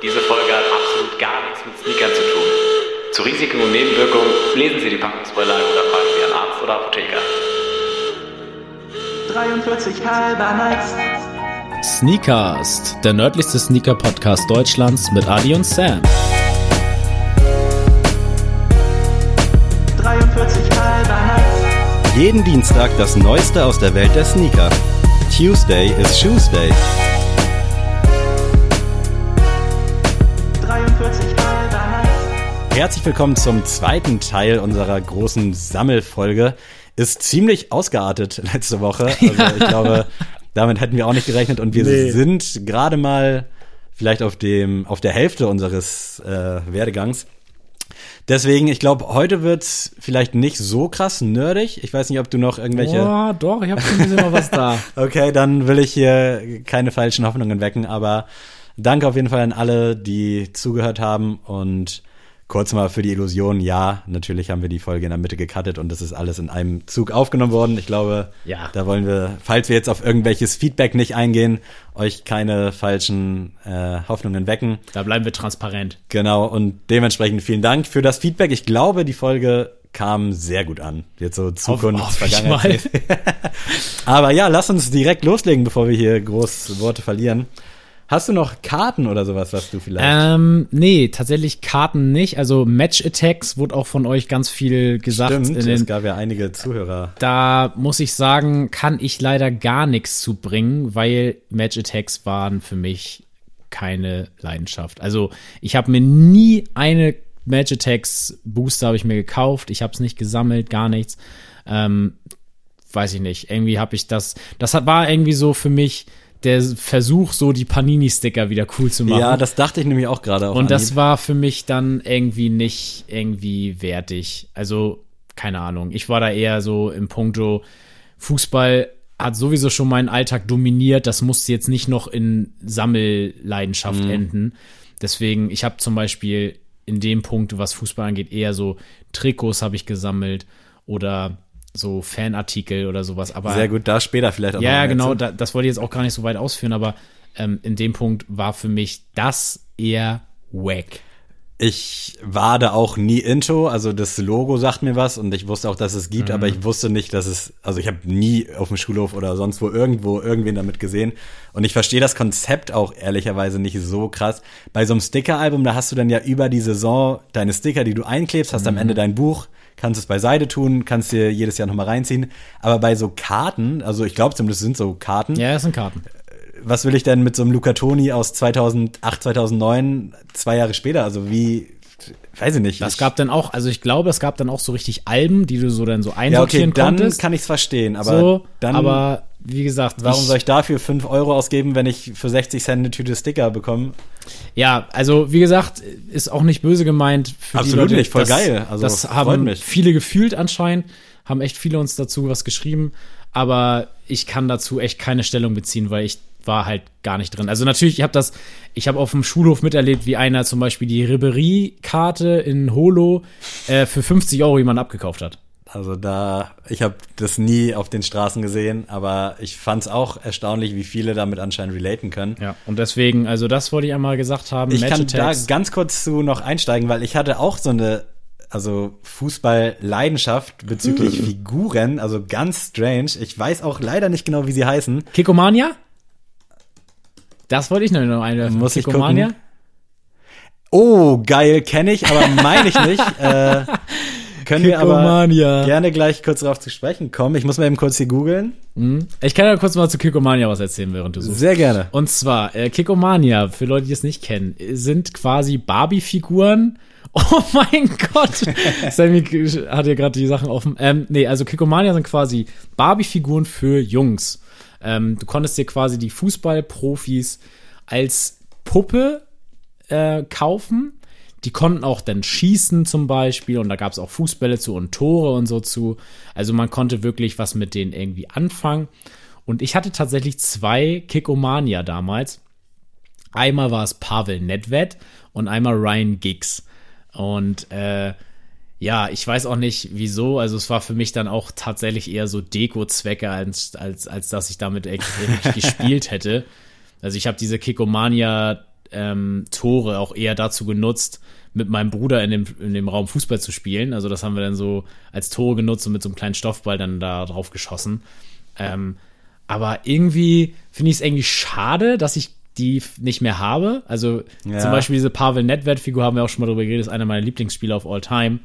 Diese Folge hat absolut gar nichts mit Sneakern zu tun. Zu Risiken und Nebenwirkungen lesen Sie die Packungsbeilage oder fragen Sie einen Arzt oder Apotheker. 43 halber Nights. Sneakast, der nördlichste Sneaker-Podcast Deutschlands mit Adi und Sam. 43 halber Nights. Jeden Dienstag das Neueste aus der Welt der Sneaker. Tuesday is Shoes Day. Herzlich willkommen zum zweiten Teil unserer großen Sammelfolge. Ist ziemlich ausgeartet letzte Woche. Also ich glaube, damit hätten wir auch nicht gerechnet und wir Nee. sind gerade mal vielleicht auf dem auf der Hälfte unseres äh, Werdegangs. Deswegen, ich glaube, heute wird's vielleicht nicht so krass nerdig. Ich weiß nicht, ob du noch irgendwelche Boah, doch, ich habe schon ein bisschen noch was da. Okay, dann will ich hier keine falschen Hoffnungen wecken, aber danke auf jeden Fall an alle, die zugehört haben und kurz mal für die Illusion, ja, natürlich haben wir die Folge in der Mitte gecuttet und das ist alles in einem Zug aufgenommen worden. Ich glaube, Ja. da wollen wir, falls wir jetzt auf irgendwelches Feedback nicht eingehen, euch keine falschen äh, Hoffnungen wecken. Da bleiben wir transparent. Genau, und dementsprechend vielen Dank für das Feedback. Ich glaube, die Folge kam sehr gut an. Jetzt so Zukunft, Vergangenheit. Aber ja, lass uns direkt loslegen, bevor wir hier groß Worte verlieren. Hast du noch Karten oder sowas, was du vielleicht? Ähm, nee, tatsächlich Karten nicht. Also Match Attacks wurde auch von euch ganz viel gesagt. Stimmt, in es den, gab ja einige Zuhörer. da muss ich sagen, kann ich leider gar nichts zu bringen, weil Match Attacks waren für mich keine Leidenschaft. Also ich habe mir nie eine Match Attacks Booster habe ich mir gekauft. Ich habe es nicht gesammelt, gar nichts. Ähm, weiß ich nicht. Irgendwie habe ich das. Das war irgendwie so für mich der Versuch, so die Panini-Sticker wieder cool zu machen. Ja, das dachte ich nämlich auch gerade. Und das war für mich dann irgendwie nicht irgendwie wertig. Also, keine Ahnung. Ich war da eher so im Punkto Fußball hat sowieso schon meinen Alltag dominiert. Das musste jetzt nicht noch in Sammelleidenschaft Mhm. enden. Deswegen, ich habe zum Beispiel in dem Punkt, was Fußball angeht, eher so Trikots habe ich gesammelt oder so Fanartikel oder sowas. Aber sehr gut, da später vielleicht auch ja, genau, da, das wollte ich jetzt auch gar nicht so weit ausführen, aber ähm, in dem Punkt war für mich das eher wack. Ich war da auch nie into, also das Logo sagt mir was und ich wusste auch, dass es Mhm. gibt, aber ich wusste nicht, dass es, also ich habe nie auf dem Schulhof oder sonst wo irgendwo irgendwen damit gesehen und ich verstehe das Konzept auch ehrlicherweise nicht so krass. Bei so einem Sticker-Album, da hast du dann ja über die Saison deine Sticker, die du einklebst, hast am Mhm. Ende dein Buch, kannst es beiseite tun, kannst dir jedes Jahr nochmal reinziehen, aber bei so Karten, also ich glaube zumindest sind so Karten, Ja, das sind Karten. was will ich denn mit so einem Luca Toni aus 2008, 2009, zwei Jahre später? Also wie, weiß ich nicht. Das ich, gab dann auch, also ich glaube, es gab dann auch so richtig Alben, die du so dann so ja, okay, einsortieren dann konntest. kann ich es verstehen, aber so, dann, aber wie gesagt, warum soll ich dafür 5 Euro ausgeben, wenn ich für 60 Cent eine Tüte Sticker bekomme? Ja, also wie gesagt, ist auch nicht böse gemeint für Absolut die Leute. nicht, voll das, geil. Also, das haben mich. viele gefühlt anscheinend, haben echt viele uns dazu was geschrieben, aber ich kann dazu echt keine Stellung beziehen, weil ich war halt gar nicht drin. Also natürlich, ich habe das, ich habe auf dem Schulhof miterlebt, wie einer zum Beispiel die Ribery-Karte in Holo äh, für 50 Euro jemand abgekauft hat. Also da, ich habe das nie auf den Straßen gesehen, aber ich fand es auch erstaunlich, wie viele damit anscheinend relaten können. Ja, und deswegen, also das wollte ich einmal gesagt haben. Ich kann da Match-Attacks. ganz kurz zu noch einsteigen, weil ich hatte auch so eine, also Fußball-Leidenschaft bezüglich Figuren, also ganz strange. Ich weiß auch leider nicht genau, wie sie heißen. Kickomania? Das wollte ich noch noch einwerfen. Muss ich Kickomania? gucken. Oh, geil, kenne ich, aber meine ich nicht. äh, können wir aber gerne gleich kurz darauf zu sprechen kommen. Ich muss mal eben kurz hier googeln. Ich kann ja kurz mal zu Kickomania was erzählen, während du suchst. Sehr gerne. Und zwar, äh, Kickomania, für Leute, die es nicht kennen, sind quasi Barbie-Figuren. Oh mein Gott! Sammy hat ja gerade die Sachen offen. Ähm, nee, also Kickomania sind quasi Barbie-Figuren für Jungs. Ähm, du konntest dir quasi die Fußballprofis als Puppe äh, kaufen. Die konnten auch dann schießen zum Beispiel und da gab es auch Fußbälle zu und Tore und so zu. Also man konnte wirklich was mit denen irgendwie anfangen. Und ich hatte tatsächlich zwei Kickomania damals. Einmal war es Pavel Nedved und einmal Ryan Giggs. Und äh, ja, ich weiß auch nicht wieso. Also es war für mich dann auch tatsächlich eher so Deko-Zwecke, als, als, als dass ich damit gespielt hätte. Also ich habe diese Kickomania ähm, Tore auch eher dazu genutzt, mit meinem Bruder in dem, in dem Raum Fußball zu spielen. Also das haben wir dann so als Tore genutzt und mit so einem kleinen Stoffball dann da drauf geschossen. Ähm, aber irgendwie finde ich es irgendwie schade, dass ich die nicht mehr habe. Also Ja. zum Beispiel diese Pavel Nedved-Figur haben wir auch schon mal drüber geredet, ist einer meiner Lieblingsspieler of all time.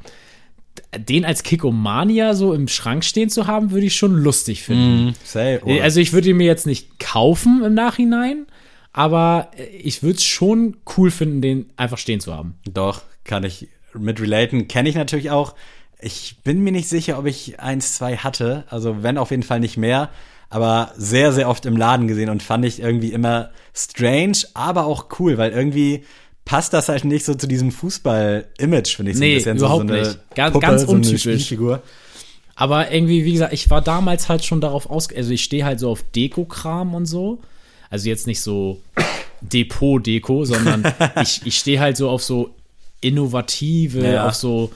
Den als Kickomania so im Schrank stehen zu haben, würde ich schon lustig finden. Say, Äh, Also ich würde ihn mir jetzt nicht kaufen im Nachhinein, aber äh, ich würde es schon cool finden, den einfach stehen zu haben. Doch, kann ich mit relaten. Kenne ich natürlich auch. Ich bin mir nicht sicher, ob ich eins, zwei hatte. Also wenn auf jeden Fall nicht mehr. Aber sehr, sehr oft im Laden gesehen und fand ich irgendwie immer strange, aber auch cool, weil irgendwie passt das halt nicht so zu diesem Fußball-Image, finde ich. So Nee, ein bisschen überhaupt so, so eine nicht. Ganz- Puppe, ganz so eine untypisch. Spielfigur. Aber irgendwie, wie gesagt, ich war damals halt schon darauf aus, also ich stehe halt so auf Deko-Kram und so. Also jetzt nicht so Depot-Deko, sondern ich, ich stehe halt so auf so innovative, Ja. auf so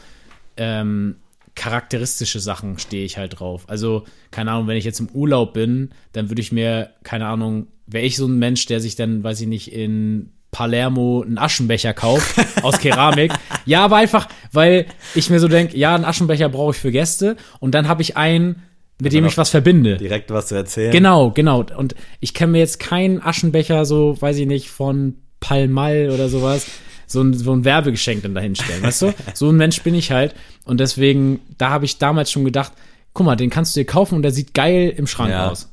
ähm, charakteristische Sachen stehe ich halt drauf. Also, keine Ahnung, wenn ich jetzt im Urlaub bin, dann würde ich mir, keine Ahnung, wäre ich so ein Mensch, der sich dann, weiß ich nicht, in Palermo einen Aschenbecher kauft aus Keramik. Ja, aber einfach, weil ich mir so denke, ja, einen Aschenbecher brauche ich für Gäste und dann habe ich einen, mit dem ich was verbinde. Direkt was zu erzählen. Genau, genau. Und ich kann mir jetzt keinen Aschenbecher so, weiß ich nicht, von Palmal oder sowas, so ein, so ein Werbegeschenk dann dahinstellen, weißt du? So ein Mensch bin ich halt. Und deswegen, da habe ich damals schon gedacht, guck mal, den kannst du dir kaufen und der sieht geil im Schrank Ja. aus.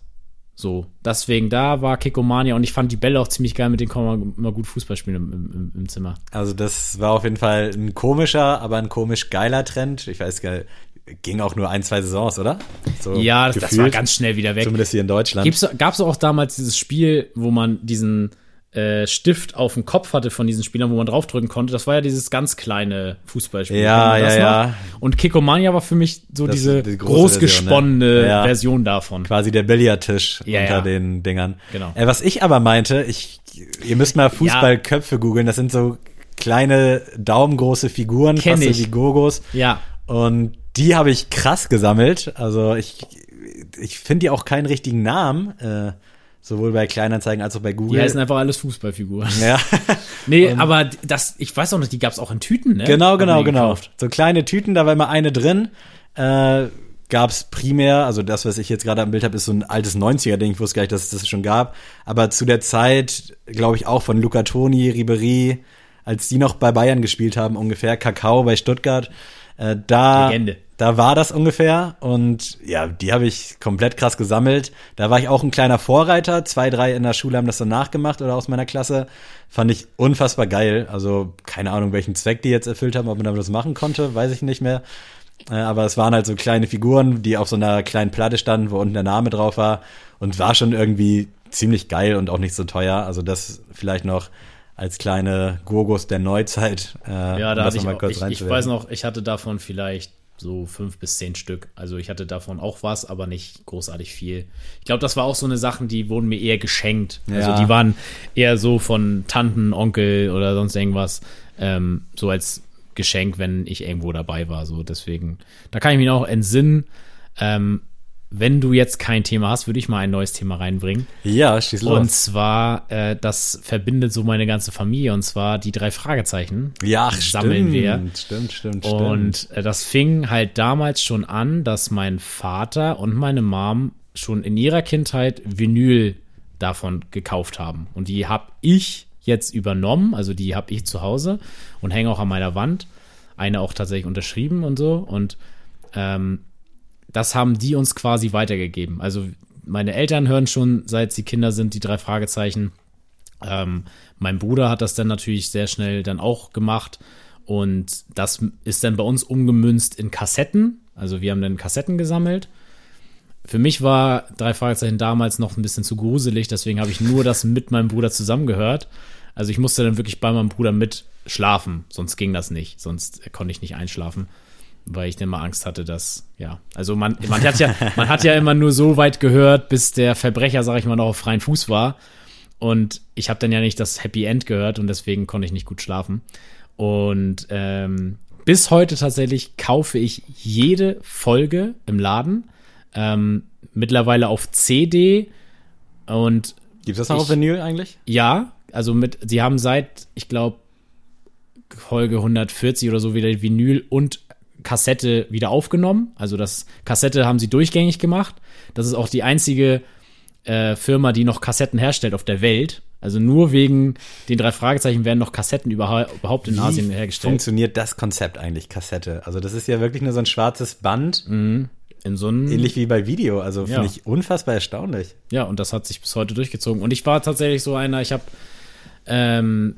So, deswegen, da war Kickomania und ich fand die Bälle auch ziemlich geil, mit denen kann man immer gut Fußball spielen im, im, im Zimmer. Also das war auf jeden Fall ein komischer, aber ein komisch geiler Trend. Ich weiß gar ging auch nur ein, zwei Saisons, oder? So Ja, das, das war ganz schnell wieder weg. Zumindest hier in Deutschland. Gab es auch damals dieses Spiel, wo man diesen äh, Stift auf dem Kopf hatte von diesen Spielern, wo man draufdrücken konnte? Das war ja dieses ganz kleine Fußballspiel. Ja, das ja, noch? ja. Und Kickomania war für mich so Das- diese die große großgesponnene Version, ne? Ja. Version davon. Quasi der Billardtisch Ja, unter ja. den Dingern. Genau. Äh, was ich aber meinte, ich, ihr müsst mal Fußballköpfe googeln. Das sind so kleine daumengroße Figuren, Kenn fast so ich. wie Gogos. Ja, Und die habe ich krass gesammelt. Also ich, ich finde die auch keinen richtigen Namen. Äh, sowohl bei Kleinanzeigen als auch bei die Google. heißen einfach alles Fußballfiguren. ja. Nee, aber das, ich weiß auch nicht, die gab es auch in Tüten, ne? Genau, genau, die genau. gekauft. So kleine Tüten, da war immer eine drin. Äh, gab's primär, also das, was ich jetzt gerade am Bild habe, ist so ein altes 90er-Ding, ich wusste gar nicht, dass es das schon gab. Aber zu der Zeit, glaube ich, auch von Luca Toni, Ribery, als die noch bei Bayern gespielt haben, ungefähr, Kakao bei Stuttgart, äh, da, Legende. Da war das ungefähr. Und ja, die habe ich komplett krass gesammelt. Da war ich auch ein kleiner Vorreiter. Zwei, drei in der Schule haben das dann nachgemacht oder aus meiner Klasse. Fand ich unfassbar geil. Also keine Ahnung, welchen Zweck die jetzt erfüllt haben, ob man damit das machen konnte, weiß ich nicht mehr. Äh, Aber es waren halt so kleine Figuren, die auf so einer kleinen Platte standen, wo unten der Name drauf war. Und war schon irgendwie ziemlich geil und auch nicht so teuer. Also das vielleicht noch als kleine Gogos der Neuzeit. Äh, Ja, um da das hatte ich, auch, kurz ich, ich weiß noch, ich hatte davon vielleicht so fünf bis zehn Stück. Also ich hatte davon auch was, aber nicht großartig viel. Ich glaube, das war auch so eine Sachen, die wurden mir eher geschenkt. Ja. Also die waren eher so von Tanten, Onkel oder sonst irgendwas, ähm, so als Geschenk, wenn ich irgendwo dabei war. So deswegen, da kann ich mich auch entsinnen. Ähm, wenn du jetzt kein Thema hast, würde ich mal ein neues Thema reinbringen. Ja, schieß los. Und zwar, äh, das verbindet so meine ganze Familie, und zwar die drei Fragezeichen. ja, ach, sammeln stimmt, wir. Stimmt, stimmt, stimmt. Und äh, das fing halt damals schon an, dass mein Vater und meine Mom schon in ihrer Kindheit Vinyl davon gekauft haben. Und die habe ich jetzt übernommen, also die habe ich zu Hause und hänge auch an meiner Wand. Eine auch tatsächlich unterschrieben und so. Und ähm, das haben die uns quasi weitergegeben. Also meine Eltern hören schon, seit sie Kinder sind, die drei Fragezeichen. Ähm, mein Bruder hat das dann natürlich sehr schnell dann auch gemacht. Und das ist dann bei uns umgemünzt in Kassetten. Also wir haben dann Kassetten gesammelt. Für mich war drei Fragezeichen damals noch ein bisschen zu gruselig, deswegen habe ich nur das mit meinem Bruder zusammengehört. Also ich musste dann wirklich bei meinem Bruder mit schlafen, sonst ging das nicht, sonst konnte ich nicht einschlafen, weil ich dann mal Angst hatte, dass, ja, also man, man hat ja, man hat ja immer nur so weit gehört, bis der Verbrecher, sag ich mal, noch auf freien Fuß war. Und ich habe dann ja nicht das Happy End gehört und deswegen konnte ich nicht gut schlafen. Und ähm, bis heute tatsächlich kaufe ich jede Folge im Laden. Ähm, mittlerweile auf CD und Gibt es das noch auf Vinyl eigentlich? ja, also mit, sie haben seit, ich glaube, Folge 140 oder so wieder Vinyl und Kassette wieder aufgenommen. Also das Kassette haben sie durchgängig gemacht. Das ist auch die einzige äh, Firma, die noch Kassetten herstellt auf der Welt. Also nur wegen den drei Fragezeichen werden noch Kassetten überha überhaupt in Asien Wie hergestellt. funktioniert das Konzept eigentlich, Kassette? Also das ist ja wirklich nur so ein schwarzes Band, In so einem ähnlich wie bei Video. Also Ja. finde ich unfassbar erstaunlich. Ja, und das hat sich bis heute durchgezogen. Und ich war tatsächlich so einer, ich habe ähm,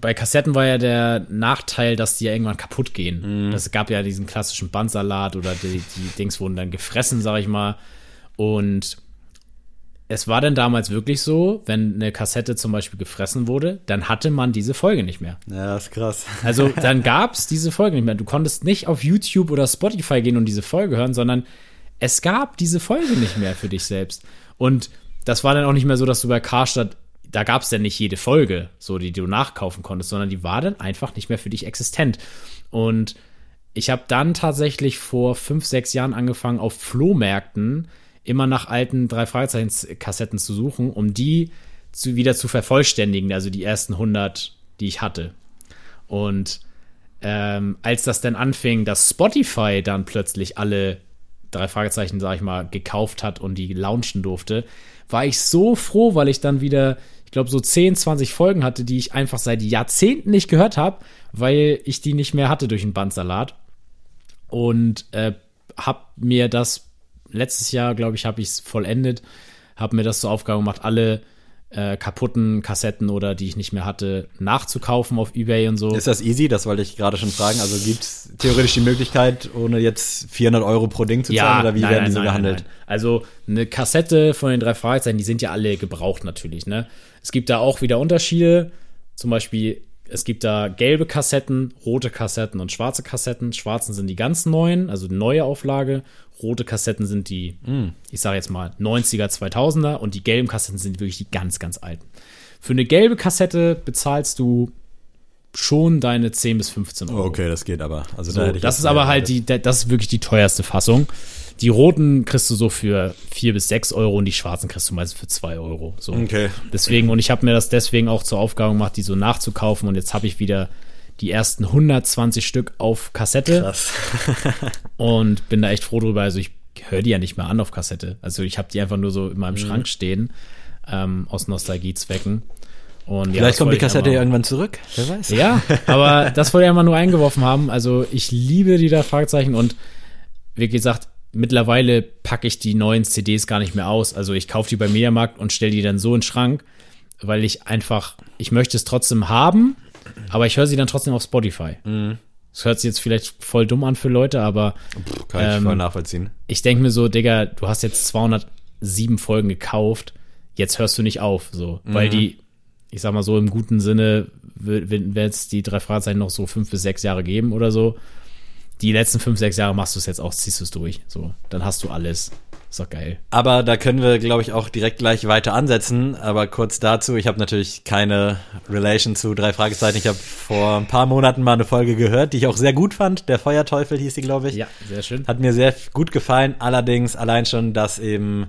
bei Kassetten war ja der Nachteil, dass die ja irgendwann kaputt gehen. Das gab ja diesen klassischen Bandsalat oder die, die Dings wurden dann gefressen, sag ich mal. Und es war dann damals wirklich so, wenn eine Kassette zum Beispiel gefressen wurde, dann hatte man diese Folge nicht mehr. Ja, das ist krass. Also dann gab's diese Folge nicht mehr. Du konntest nicht auf YouTube oder Spotify gehen und diese Folge hören, sondern es gab diese Folge nicht mehr für dich selbst. Und das war dann auch nicht mehr so, dass du bei Karstadt, da gab's dann nicht jede Folge, so die du nachkaufen konntest, sondern die war dann einfach nicht mehr für dich existent. Und ich habe dann tatsächlich vor fünf, sechs Jahren angefangen, auf Flohmärkten immer nach alten drei Fragezeichen-Kassetten zu suchen, um die zu, wieder zu vervollständigen, also die ersten 100, die ich hatte. Und ähm, als das dann anfing, dass Spotify dann plötzlich alle drei Fragezeichen, sag ich mal, gekauft hat und die launchen durfte, war ich so froh, weil ich dann wieder, glaube, so 10, 20 Folgen hatte, die ich einfach seit Jahrzehnten nicht gehört habe, weil ich die nicht mehr hatte durch den Bandsalat. Und äh, hab mir das letztes Jahr, glaube ich, habe ich es vollendet, habe mir das zur Aufgabe gemacht, alle äh, kaputten Kassetten oder die ich nicht mehr hatte, nachzukaufen auf Ebay und so. Ist das easy? Das wollte ich gerade schon fragen. Also gibt es theoretisch die Möglichkeit, ohne jetzt 400 Euro pro Ding zu zahlen? oder wie nein, werden die so gehandelt? Nein, nein. Also eine Kassette von den drei Fragezeichen, die sind ja alle gebraucht natürlich. Ne? Es gibt da auch wieder Unterschiede. Zum Beispiel, es gibt da gelbe Kassetten, rote Kassetten und schwarze Kassetten. Schwarzen sind die ganz neuen, also neue Auflage. Rote Kassetten sind die, Hm. ich sage jetzt mal 90er, 2000er und die gelben Kassetten sind wirklich die ganz, ganz alten. Für eine gelbe Kassette bezahlst du schon deine 10 bis 15 Euro. Oh, okay, das geht aber. Also So, da hätte ich das ist aber halt die, das ist wirklich die teuerste Fassung. Die roten kriegst du so für 4 bis 6 Euro und die schwarzen kriegst du meistens für 2 Euro. So. Okay. Deswegen, und ich habe mir das deswegen auch zur Aufgabe gemacht, die so nachzukaufen und jetzt habe ich wieder die ersten 120 Stück auf Kassette Krass. und bin da echt froh drüber. Also ich höre die ja nicht mehr an auf Kassette. Also ich habe die einfach nur so in Mhm. meinem Schrank stehen, ähm, aus Nostalgiezwecken. Und ja, Vielleicht das kommt die Kassette ja irgendwann zurück. Wer weiß. ja, aber das wollte ich einmal nur eingeworfen haben. Also ich liebe die da Fragezeichen und wie gesagt, mittlerweile packe ich die neuen CDs gar nicht mehr aus. Also ich kaufe die beim Mediamarkt und stelle die dann so in den Schrank, weil ich einfach, ich möchte es trotzdem haben, aber ich höre sie dann trotzdem auf Spotify. Das hört sich jetzt vielleicht voll dumm an für Leute, aber Kann ich Ähm, voll nachvollziehen. ich denke mir so, Digga, du hast jetzt 207 Folgen gekauft, jetzt hörst du nicht auf, so, weil die, ich sag mal so im guten Sinne, wenn es die drei Fragezeichen noch so fünf bis sechs Jahre geben oder so, die letzten fünf, sechs Jahre machst du es jetzt auch, ziehst du es durch, so, dann hast du alles. Ist doch geil. Aber da können wir, glaube ich, auch direkt gleich weiter ansetzen. Aber kurz dazu, ich habe natürlich keine Relation zu drei Fragezeichen. Ich habe vor ein paar Monaten mal eine Folge gehört, die ich auch sehr gut fand. Der Feuerteufel hieß sie, glaube ich. Ja, sehr schön. Hat mir sehr gut gefallen. Allerdings allein schon, dass eben,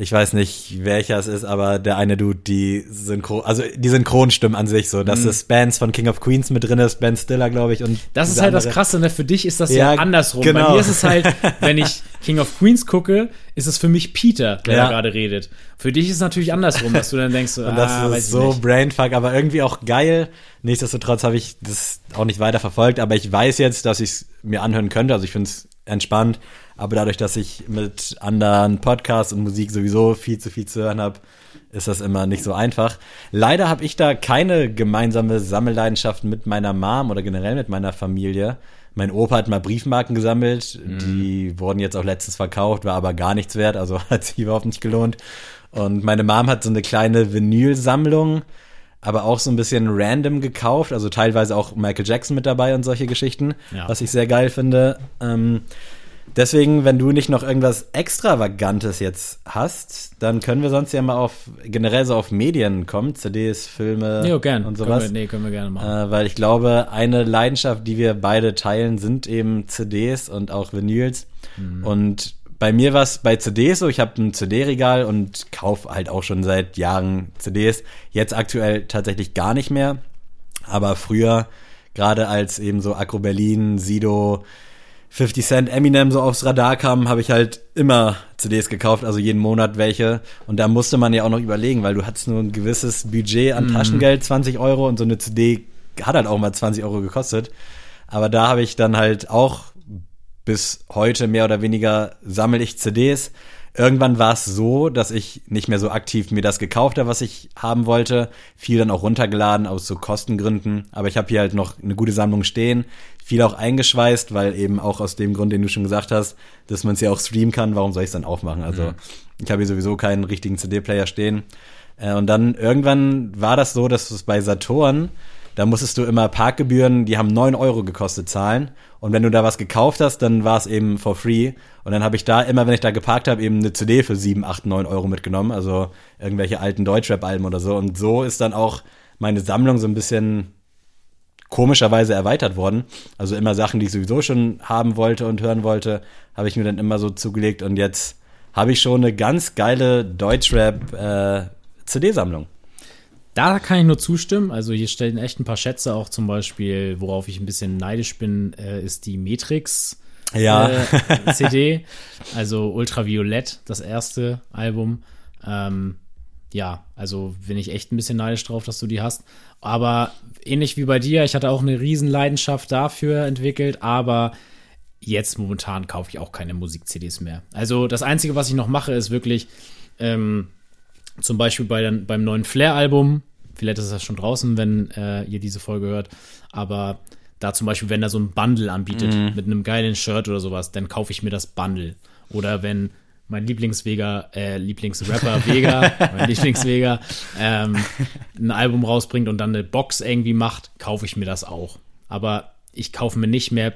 ich weiß nicht, welcher es ist, aber der eine Dude, die Synchron, also die Synchronstimmen an sich so, dass das Bands von King of Queens mit drin ist, Ben Stiller, glaube ich. Und Mhm. Das ist halt das andere. Krasse, ne? Für dich ist das ja, Ja, andersrum. Bei genau. mir ist es halt, wenn ich King of Queens gucke, ist es für mich Peter, der Ja. da gerade redet. Für dich ist es natürlich andersrum, dass du dann denkst, so, Und das ah, ist so nicht. Brainfuck, aber irgendwie auch geil. Nichtsdestotrotz habe ich das auch nicht weiter verfolgt, aber ich weiß jetzt, dass ich es mir anhören könnte. Also ich finde es entspannt, aber dadurch, dass ich mit anderen Podcasts und Musik sowieso viel zu viel zu hören habe, ist das immer nicht so einfach. Leider habe ich da keine gemeinsame Sammelleidenschaft mit meiner Mom oder generell mit meiner Familie. Mein Opa hat mal Briefmarken gesammelt, die wurden jetzt auch letztens verkauft, war aber gar nichts wert, also hat sich überhaupt nicht gelohnt. Und meine Mom hat so eine kleine Vinylsammlung, aber auch so ein bisschen random gekauft, also teilweise auch Michael Jackson mit dabei und solche Geschichten, Ja. was ich sehr geil finde. Ähm, deswegen, wenn du nicht noch irgendwas Extravagantes jetzt hast, dann können wir sonst ja mal auf generell so auf Medien kommen, CDs, Filme Ja, gern. und Können sowas. wir, nee, können wir gerne machen. Äh, weil ich glaube, eine Leidenschaft, die wir beide teilen, sind eben CDs und auch Vinyls. Mhm. Und bei mir war es bei CDs so, ich habe ein CD-Regal und kaufe halt auch schon seit Jahren CDs. Jetzt aktuell tatsächlich gar nicht mehr. Aber früher, gerade als eben so Agro Berlin, Sido, 50 Cent, Eminem so aufs Radar kam, habe ich halt immer CDs gekauft, also jeden Monat welche. Und da musste man ja auch noch überlegen, weil du hattest nur ein gewisses Budget an Taschengeld, 20 Euro, und so eine CD hat halt auch mal 20 Euro gekostet. Aber da habe ich dann halt auch bis heute mehr oder weniger sammle ich CDs. Irgendwann war es so, dass ich nicht mehr so aktiv mir das gekauft habe, was ich haben wollte. Viel dann auch runtergeladen aus so Kostengründen. Aber ich habe hier halt noch eine gute Sammlung stehen. Viel auch eingeschweißt, weil eben auch aus dem Grund, den du schon gesagt hast, dass man es ja auch streamen kann. Warum soll ich es dann aufmachen? Also ich habe hier sowieso keinen richtigen CD-Player stehen. Äh, und dann irgendwann war das so, dass es bei Saturn da musstest du immer Parkgebühren, die haben neun Euro gekostet, zahlen. Und wenn du da was gekauft hast, dann war es eben for free. Und dann habe ich da immer, wenn ich da geparkt habe, eben eine CD für sieben, acht, neun Euro mitgenommen. Also irgendwelche alten Deutschrap-Alben oder so. Und so ist dann auch meine Sammlung so ein bisschen komischerweise erweitert worden. Also immer Sachen, die ich sowieso schon haben wollte und hören wollte, habe ich mir dann immer so zugelegt. Und jetzt habe ich schon eine ganz geile Deutschrap-CD-Sammlung. Da kann ich nur zustimmen. Also hier stellen echt ein paar Schätze auch zum Beispiel, worauf ich ein bisschen neidisch bin, äh, ist die Matrix Ja. äh, CD. Also Ultraviolett, das erste Album. Ähm, ja, also bin ich echt ein bisschen neidisch drauf, dass du die hast. Aber ähnlich wie bei dir, ich hatte auch eine riesen Leidenschaft dafür entwickelt, aber jetzt momentan kaufe ich auch keine Musik-CDs mehr. Also das Einzige, was ich noch mache, ist wirklich ähm, zum Beispiel bei den, beim neuen Flair-Album, vielleicht ist das schon draußen, wenn äh, ihr diese Folge hört, aber da zum Beispiel, wenn er so ein Bundle anbietet mit einem geilen Shirt oder sowas, dann kaufe ich mir das Bundle. Oder wenn mein Lieblingsvega, äh, Lieblingsrapper Vega, mein Lieblingsvega, ähm, ein Album rausbringt und dann eine Box irgendwie macht, kaufe ich mir das auch. Aber ich kaufe mir nicht mehr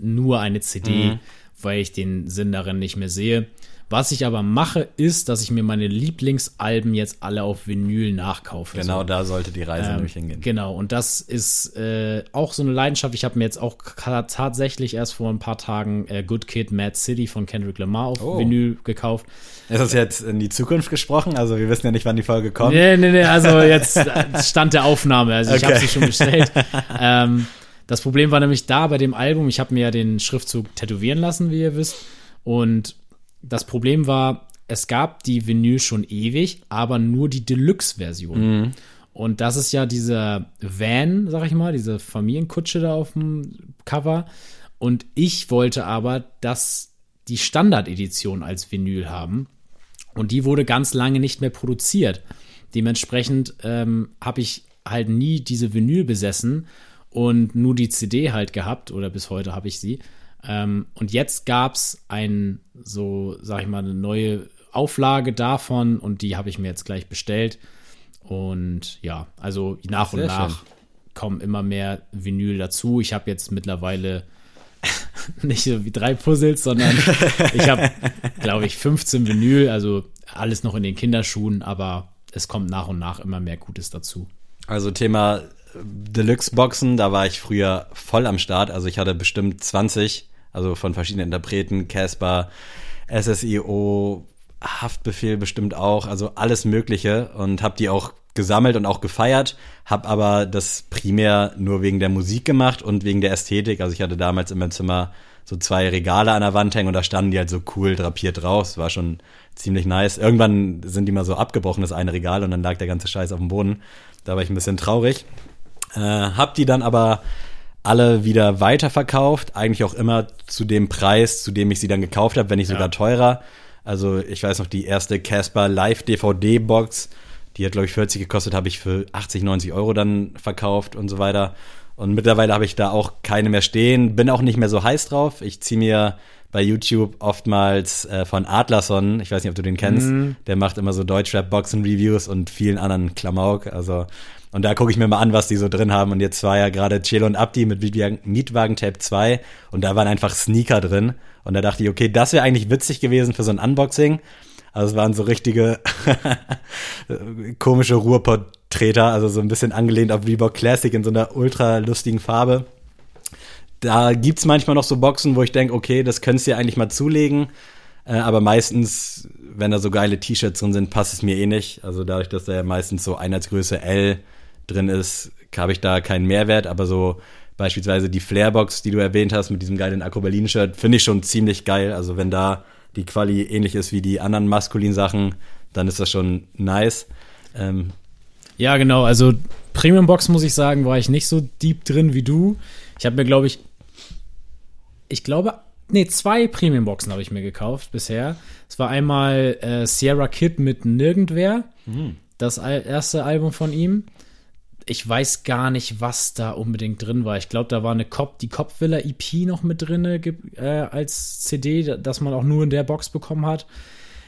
nur eine CD, weil ich den Sinn darin nicht mehr sehe. Was ich aber mache, ist, dass ich mir meine Lieblingsalben jetzt alle auf Vinyl nachkaufe. Genau so. da sollte die Reise Ähm, nämlich hingehen. Genau, und das ist äh, auch so eine Leidenschaft. Ich habe mir jetzt auch tatsächlich erst vor ein paar Tagen äh, Good Kid, Mad City von Kendrick Lamar auf Oh. Vinyl gekauft. Ist das jetzt in die Zukunft gesprochen? Also wir wissen ja nicht, wann die Folge kommt. Nee, nee, nee, also jetzt äh, Stand der Aufnahme. Also ich Okay. habe sie schon bestellt. ähm, das Problem war nämlich da bei dem Album, ich habe mir ja den Schriftzug tätowieren lassen, wie ihr wisst. Und das Problem war, es gab die Vinyl schon ewig, aber nur die Deluxe-Version. Und das ist ja dieser Van, sag ich mal, diese Familienkutsche da auf dem Cover. Und ich wollte aber, dass die Standard-Edition als Vinyl haben. Und die wurde ganz lange nicht mehr produziert. Dementsprechend ähm, habe ich halt nie diese Vinyl besessen und nur die CD halt gehabt, oder bis heute habe ich sie. Ähm, und jetzt gab es ein, so, sag ich mal, eine neue Auflage davon und die habe ich mir jetzt gleich bestellt. Und ja, also nach und Sehr nach schön. kommen immer mehr Vinyl dazu. Ich habe jetzt mittlerweile nicht so wie drei Puzzles, sondern ich habe, glaube ich, 15 Vinyl, also alles noch in den Kinderschuhen, aber es kommt nach und nach immer mehr Gutes dazu. Also Thema Deluxe-Boxen, da war ich früher voll am Start. Also ich hatte bestimmt 20, also von verschiedenen Interpreten, Casper, SSIO, Haftbefehl bestimmt auch, also alles Mögliche und habe die auch gesammelt und auch gefeiert, habe aber das primär nur wegen der Musik gemacht und wegen der Ästhetik. Also ich hatte damals in meinem Zimmer so zwei Regale an der Wand hängen und da standen die halt so cool drapiert drauf. Das war schon ziemlich nice. Irgendwann sind die mal so abgebrochen, das eine Regal, und dann lag der ganze Scheiß auf dem Boden. Da war ich ein bisschen traurig. Äh, hab die dann aber alle wieder weiterverkauft, eigentlich auch immer zu dem Preis, zu dem ich sie dann gekauft habe, wenn nicht sogar Ja. teurer. Also ich weiß noch, die erste Casper Live DVD Box, die hat glaube ich 40 gekostet, habe ich für 80, 90 Euro dann verkauft und so weiter. Und mittlerweile habe ich da auch keine mehr stehen, bin auch nicht mehr so heiß drauf. Ich ziehe mir bei YouTube oftmals äh, von Adlerson, ich weiß nicht, ob du den kennst, der macht immer so Deutschrap-Boxen-Reviews und vielen anderen Klamauk. Also, und da gucke ich mir mal an, was die so drin haben. Und jetzt war ja gerade Chelo und Abdi mit Mietwagen, Tape 2 und da waren einfach Sneaker drin. Und da dachte ich, okay, das wäre eigentlich witzig gewesen für so ein Unboxing. Also es waren so richtige komische Ruhrpott-Treter, also so ein bisschen angelehnt auf Reebok Classic in so einer ultra lustigen Farbe. Da gibt's manchmal noch so Boxen, wo ich denke, okay, das könntest du dir eigentlich mal zulegen. Äh, aber meistens, wenn da so geile T-Shirts drin sind, passt es mir eh nicht. Also dadurch, dass da ja meistens so Einheitsgröße L drin ist, habe ich da keinen Mehrwert. Aber so beispielsweise die Flarebox, die du erwähnt hast, mit diesem geilen Akro Berlin-Shirt, finde ich schon ziemlich geil. Also wenn da die Quali ähnlich ist wie die anderen maskulinen Sachen, dann ist das schon nice. Ähm, Ja, genau. Also Premium Box muss ich sagen, war ich nicht so deep drin wie du. Ich habe mir, glaube ich, ich glaube, nee, zwei Premium Boxen habe ich mir gekauft bisher. Es war einmal äh, Sierra Kid mit Nirgendwer, das al erste Album von ihm. Ich weiß gar nicht, was da unbedingt drin war. Ich glaube, da war eine Cop, die Kopfvilla EP noch mit drin äh, als CD, da- das man auch nur in der Box bekommen hat.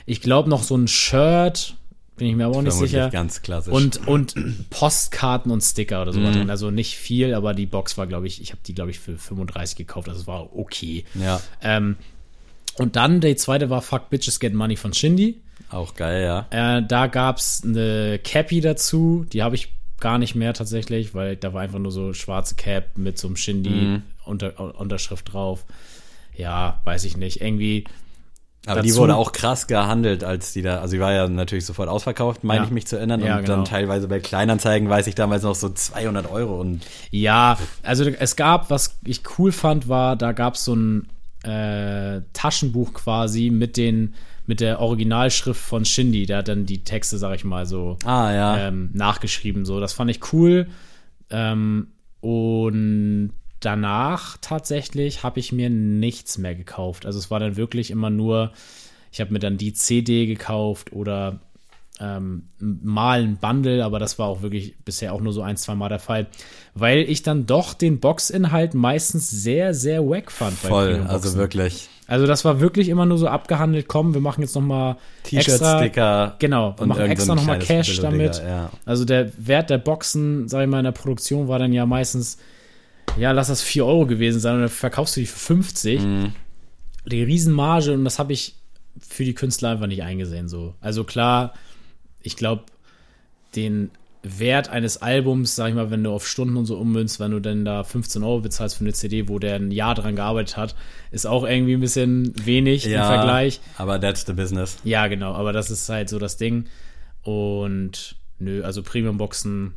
Ich glaube noch so ein Shirt, bin ich mir aber auch nicht sicher. ganz klassisch. Und, und Postkarten und Sticker oder so Mhm. drin. Also nicht viel, aber die Box war, glaube ich, ich habe die, glaube ich, für 35 gekauft. Also es war okay. ja, Ähm, und dann, die zweite war Fuck Bitches Get Money von Shindy. auch geil, ja. Äh, da gab es eine Cappy dazu. Die habe ich gar nicht mehr tatsächlich, weil da war einfach nur so schwarze Cap mit so einem Shindy-Unterschrift drauf. Ja, weiß ich nicht. Irgendwie, Aber die dazu- wurde auch krass gehandelt, als die da, also die war ja natürlich sofort ausverkauft, meine Ja. ich mich zu erinnern. Ja, und genau. dann teilweise bei Kleinanzeigen weiß ich damals noch so 200 Euro und Ja, also es gab, was ich cool fand, war, da gab es so ein äh, Taschenbuch quasi mit den mit der Originalschrift von Shindy. Der hat dann die Texte, sag ich mal, so ah ja, ähm, nachgeschrieben. So, das fand ich cool. Ähm, und danach tatsächlich habe ich mir nichts mehr gekauft. Also es war dann wirklich immer nur, ich habe mir dann die CD gekauft oder ähm, mal ein Bundle, aber das war auch wirklich bisher auch nur so ein, zwei Mal der Fall, weil ich dann doch den Boxinhalt meistens sehr, sehr wack fand. voll, also wirklich. Also das war wirklich immer nur so abgehandelt, komm, wir machen jetzt noch mal extra- T-Shirt-Sticker. Genau, wir und machen extra nochmal Cash damit. Ja. Also der Wert der Boxen, sag ich mal, in der Produktion war dann ja meistens, ja, lass das 4 Euro gewesen sein und dann verkaufst du die für 50. Mhm. Die Riesenmarge und das habe ich für die Künstler einfach nicht eingesehen. So. Also klar, ich glaube, den Wert eines Albums, sag ich mal, wenn du auf Stunden und so ummünzt, wenn du dann da 15 Euro bezahlst für eine CD, wo der ein Jahr dran gearbeitet hat, ist auch irgendwie ein bisschen wenig im Vergleich. aber that's the business. Ja, genau, aber das ist halt so das Ding. Und nö, also Premium-Boxen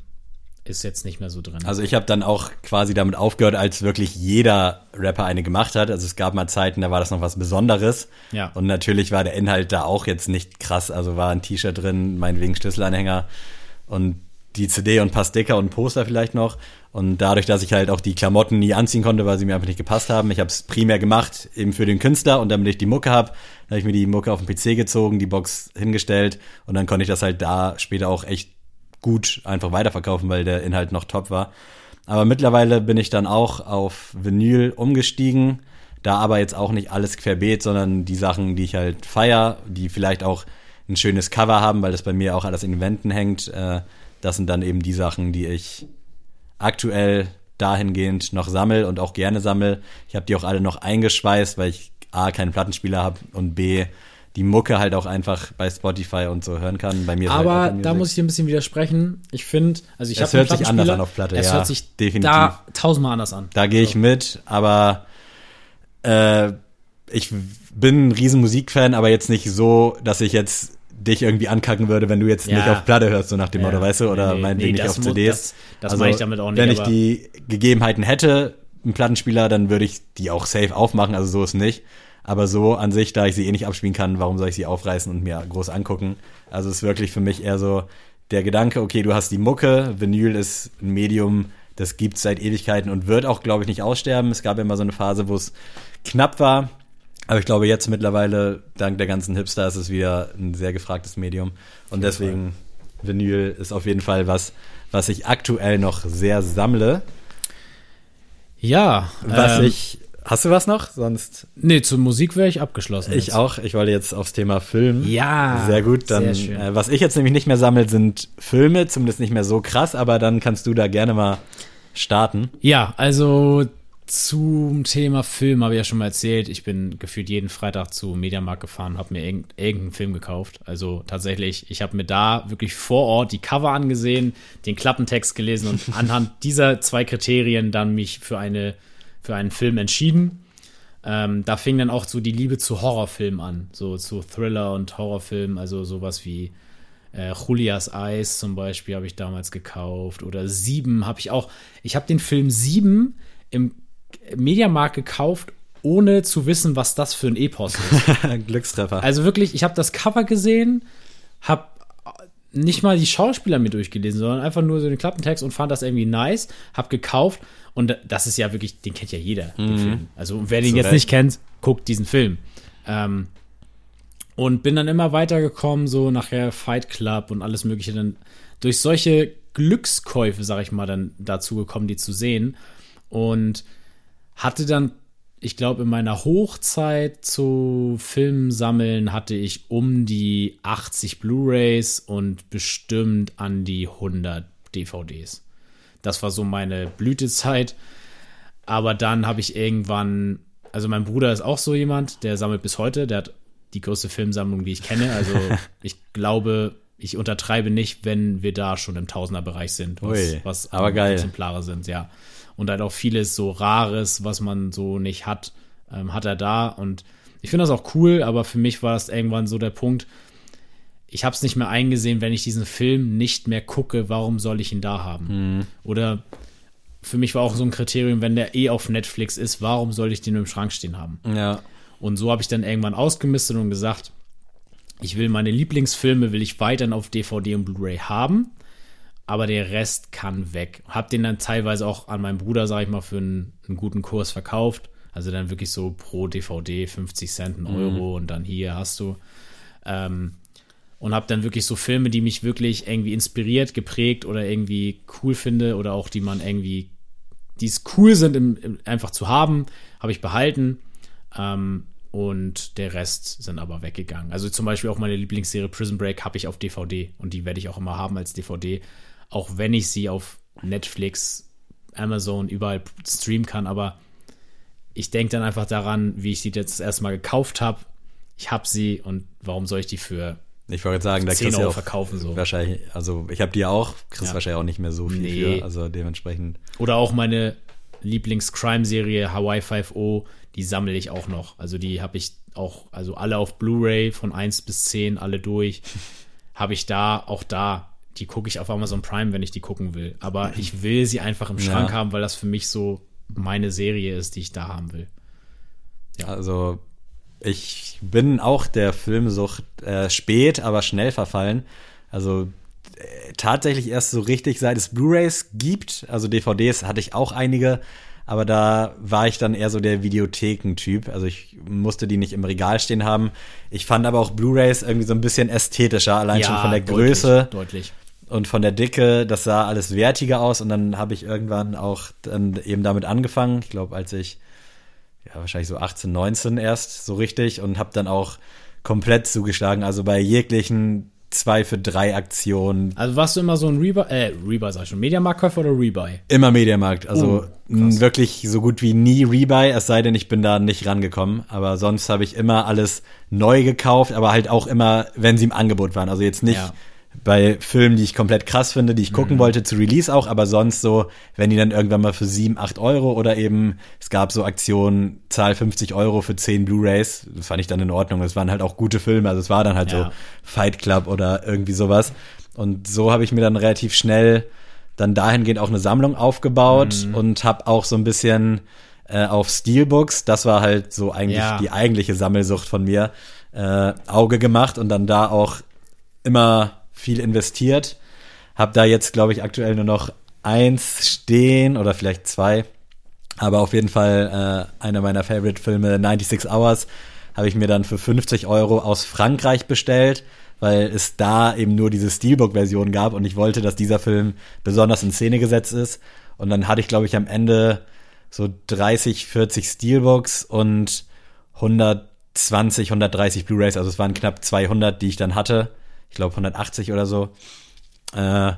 ist jetzt nicht mehr so drin. Also ich habe dann auch quasi damit aufgehört, als wirklich jeder Rapper eine gemacht hat. Also es gab mal Zeiten, da war das noch was Besonderes. Ja. Und natürlich war der Inhalt da auch jetzt nicht krass. Also war ein T-Shirt drin, meinetwegen Schlüsselanhänger und die CD und ein paar Sticker und Poster vielleicht noch. Und dadurch, dass ich halt auch die Klamotten nie anziehen konnte, weil sie mir einfach nicht gepasst haben, ich habe es primär gemacht, eben für den Künstler und damit ich die Mucke habe, habe ich mir die Mucke auf den PC gezogen, die Box hingestellt und dann konnte ich das halt da später auch echt gut einfach weiterverkaufen, weil der Inhalt noch top war. Aber mittlerweile bin ich dann auch auf Vinyl umgestiegen. Da aber jetzt auch nicht alles querbeet, sondern die Sachen, die ich halt feier, die vielleicht auch ein schönes Cover haben, weil das bei mir auch alles in den Wänden hängt. Äh, das sind dann eben die Sachen, die ich aktuell dahingehend noch sammel und auch gerne sammel. Ich habe die auch alle noch eingeschweißt, weil ich A, keinen Plattenspieler habe und B, die Mucke halt auch einfach bei Spotify und so hören kann. Bei mir halt aber Apple da muss ich dir ein bisschen widersprechen. Ich finde, also ich Es habe einen hört sich anders an auf Platte, Es ja, hört sich definitiv. da tausendmal anders an. Da gehe ich mit, aber äh, ich bin ein riesen Musikfan, aber jetzt nicht so, dass ich jetzt dich irgendwie ankacken würde, wenn du jetzt Ja. nicht auf Platte hörst, so nach dem Ja. Motto, weißt du, oder Nee, meinetwegen nee, nicht auf CDs. das- das meine ich damit auch nicht, Wenn ich die Gegebenheiten hätte, einen Plattenspieler, dann würde ich die auch safe aufmachen, also so ist nicht. Aber so an sich, da ich sie eh nicht abspielen kann, warum soll ich sie aufreißen und mir groß angucken? Also es ist wirklich für mich eher so der Gedanke, okay, du hast die Mucke, Vinyl ist ein Medium, das gibt seit Ewigkeiten und wird auch, glaube ich, nicht aussterben. Es gab ja immer so eine Phase, wo es knapp war. Aber ich glaube, jetzt mittlerweile, dank der ganzen Hipster, ist es wieder ein sehr gefragtes Medium. Und deswegen, Vinyl ist auf jeden Fall was, was ich aktuell noch sehr sammle. Ja, Was ähm, ich. Hast du was noch? Sonst. Nee, zur Musik wäre ich abgeschlossen. Ich jetzt. auch. Ich wollte jetzt aufs Thema Film. Ja, Sehr gut. Dann, sehr schön. Äh, was ich jetzt nämlich nicht mehr sammle, sind Filme, zumindest nicht mehr so krass, aber dann kannst du da gerne mal starten. Ja, also zum Thema Film habe ich ja schon mal erzählt. Ich bin gefühlt jeden Freitag zu Mediamarkt gefahren, habe mir irgend, irgendeinen Film gekauft. Also tatsächlich, ich habe mir da wirklich vor Ort die Cover angesehen, den Klappentext gelesen und anhand dieser zwei Kriterien dann mich für eine für einen Film entschieden. ähm, da fing dann auch so die Liebe zu Horrorfilmen an, so zu Thriller und Horrorfilmen, also sowas wie äh, Julias Eis zum Beispiel habe ich damals gekauft oder Sieben habe ich auch. Ich habe den Film Sieben im Mediamarkt gekauft, ohne zu wissen, was das für ein Epos ist. Glückstreffer. Also wirklich, ich habe das Cover gesehen, habe nicht mal die Schauspieler mir durchgelesen, sondern einfach nur so den Klappentext und fand das irgendwie nice, hab gekauft und das ist ja wirklich, den kennt ja jeder, den Film. Also wer den Zu jetzt Recht. nicht kennt, guckt diesen Film. Ähm, und bin dann immer weitergekommen, so nachher Fight Club und alles mögliche, dann durch solche Glückskäufe, sag ich mal, dann dazu gekommen, die zu sehen und hatte dann ich glaube, in meiner Hochzeit zu Filmen sammeln hatte ich um die 80 Blu-rays und bestimmt an die 100 DVDs. Das war so meine Blütezeit. Aber dann habe ich irgendwann, also mein Bruder ist auch so jemand, der sammelt bis heute, der hat die größte Filmsammlung, die ich kenne. Also ich glaube, ich untertreibe nicht, wenn wir da schon im Tausenderbereich sind, was, Ui, was aber geil. Exemplare sind, ja. Und halt auch vieles so Rares, was man so nicht hat, ähm, hat er da. Und ich finde das auch cool, aber für mich war das irgendwann so der Punkt, ich habe es nicht mehr eingesehen, wenn ich diesen Film nicht mehr gucke, warum soll ich ihn da haben? Oder für mich war auch so ein Kriterium, wenn der eh auf Netflix ist, warum soll ich den im Schrank stehen haben? ja. Und so habe ich dann irgendwann ausgemistet und gesagt, ich will meine Lieblingsfilme, will ich weiterhin auf DVD und Blu-ray haben, aber der Rest kann weg. Hab den dann teilweise auch an meinen Bruder, sag ich mal, für einen, einen guten Kurs verkauft. Also dann wirklich so pro DVD 50 Cent, ein Euro und dann hier hast du. Ähm, und habe dann wirklich so Filme, die mich wirklich irgendwie inspiriert, geprägt oder irgendwie cool finde oder auch die man irgendwie, die es cool sind, im, im, einfach zu haben, habe ich behalten. Ähm, und der Rest sind aber weggegangen. Also zum Beispiel auch meine Lieblingsserie Prison Break habe ich auf DVD und die werde ich auch immer haben als DVD, auch wenn ich sie auf Netflix, Amazon, überall streamen kann. Aber ich denke dann einfach daran, wie ich sie jetzt das erste Mal gekauft habe. Ich habe sie und warum soll ich die für Ich wollte sagen, da 10 kriegst du auch verkaufen so? wahrscheinlich, also ich habe die auch, kriegst Ja. wahrscheinlich auch nicht mehr so viel Nee. für, also dementsprechend. Oder auch meine Lieblings-Crime-Serie Hawaii 5.0, die sammle ich auch noch. Also die habe ich auch, also alle auf Blu-ray von 1 bis 10, alle durch. habe ich da, auch da, die gucke ich auf Amazon Prime, wenn ich die gucken will. Aber ich will sie einfach im Schrank Ja. haben, weil das für mich so meine Serie ist, die ich da haben will. Also ich bin auch der Filmsucht äh, spät, aber schnell verfallen. Also tatsächlich erst so richtig, seit es Blu-rays gibt. Also DVDs hatte ich auch einige, aber da war ich dann eher so der Videotheken-Typ. Also ich musste die nicht im Regal stehen haben. Ich fand aber auch Blu-rays irgendwie so ein bisschen ästhetischer, allein schon von der Größe Deutlich. und von der Dicke, das sah alles wertiger aus und dann habe ich irgendwann auch dann eben damit angefangen. Ich glaube, als ich ja wahrscheinlich so 18, 19 erst so richtig und habe dann auch komplett zugeschlagen. Also bei jeglichen zwei für drei Aktionen Also warst du immer so ein Rebuy, äh, Rebuy sag ich schon, Mediamarktkäufer oder Rebuy? immer Mediamarkt. Also Oh, wirklich so gut wie nie Rebuy, es sei denn, ich bin da nicht rangekommen. Aber sonst habe ich immer alles neu gekauft, aber halt auch immer, wenn sie im Angebot waren. Also jetzt nicht Ja. Bei Filmen, die ich komplett krass finde, die ich gucken Mhm. wollte, zu Release auch, aber sonst so, wenn die dann irgendwann mal für 7, 8 Euro oder eben, es gab so Aktionen, zahl 50 Euro für 10 Blu-Rays, das fand ich dann in Ordnung. Es waren halt auch gute Filme, also es war dann halt Ja. so Fight Club oder irgendwie sowas. Und so habe ich mir dann relativ schnell dann dahingehend auch eine Sammlung aufgebaut Mhm. und habe auch so ein bisschen äh, auf Steelbooks, das war halt so eigentlich Ja. die eigentliche Sammelsucht von mir, äh, Auge gemacht und dann da auch immer viel investiert. Hab da jetzt, glaube ich, aktuell nur noch eins stehen oder vielleicht zwei. Aber auf jeden Fall äh, einer meiner Favorite-Filme, 96 Hours, habe ich mir dann für 50 Euro aus Frankreich bestellt, weil es da eben nur diese Steelbook-Version gab und ich wollte, dass dieser Film besonders in Szene gesetzt ist. Und dann hatte ich, glaube ich, am Ende so 30, 40 Steelbooks und 120, 130 Blu-rays. Also es waren knapp 200, die ich dann hatte. Ich glaube 180 oder so. Äh,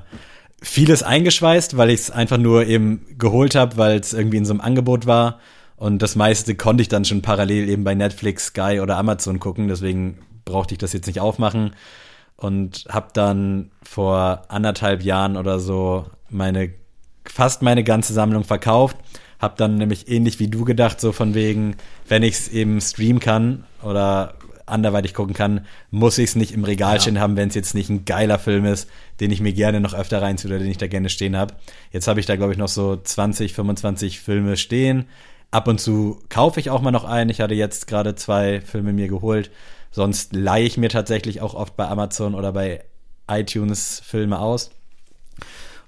vieles eingeschweißt, weil ich es einfach nur eben geholt habe, weil es irgendwie in so einem Angebot war. Und das meiste konnte ich dann schon parallel eben bei Netflix, Sky oder Amazon gucken. Deswegen brauchte ich das jetzt nicht aufmachen. Und habe dann vor anderthalb Jahren oder so meine fast meine ganze Sammlung verkauft. Hab dann nämlich ähnlich wie du gedacht, so von wegen, wenn ich es eben streamen kann oder anderweitig gucken kann, muss ich es nicht im Regal Ja. stehen haben, wenn es jetzt nicht ein geiler Film ist, den ich mir gerne noch öfter reinziehe oder den ich da gerne stehen habe. Jetzt habe ich da, glaube ich, noch so 20, 25 Filme stehen. Ab und zu kaufe ich auch mal noch einen. Ich hatte jetzt gerade zwei Filme mir geholt. Sonst leihe ich mir tatsächlich auch oft bei Amazon oder bei iTunes Filme aus.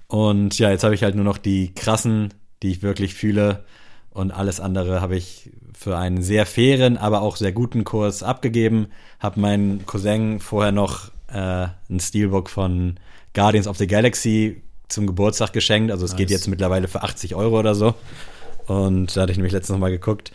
Und ja, jetzt habe ich halt nur noch die krassen, die ich wirklich fühle. Und alles andere habe ich für einen sehr fairen, aber auch sehr guten Kurs abgegeben. Habe meinen Cousin vorher noch äh, ein Steelbook von Guardians of the Galaxy zum Geburtstag geschenkt. Also es geht Nice. jetzt mittlerweile für 80 Euro oder so. Und da hatte ich nämlich letztens noch mal geguckt.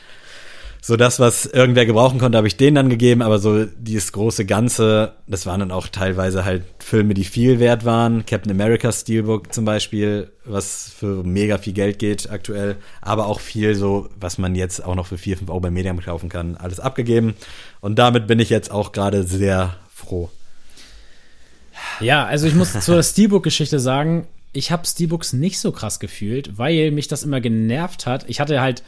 So das, was irgendwer gebrauchen konnte, habe ich denen dann gegeben, aber so dieses große Ganze, das waren dann auch teilweise halt Filme, die viel wert waren. Captain America Steelbook zum Beispiel, was für mega viel Geld geht aktuell, aber auch viel so, was man jetzt auch noch für 4, 5 Euro bei Medium kaufen kann, alles abgegeben. Und damit bin ich jetzt auch gerade sehr froh. Ja, also ich muss zur Steelbook-Geschichte sagen, ich habe Steelbooks nicht so krass gefühlt, weil mich das immer genervt hat. Ich hatte halt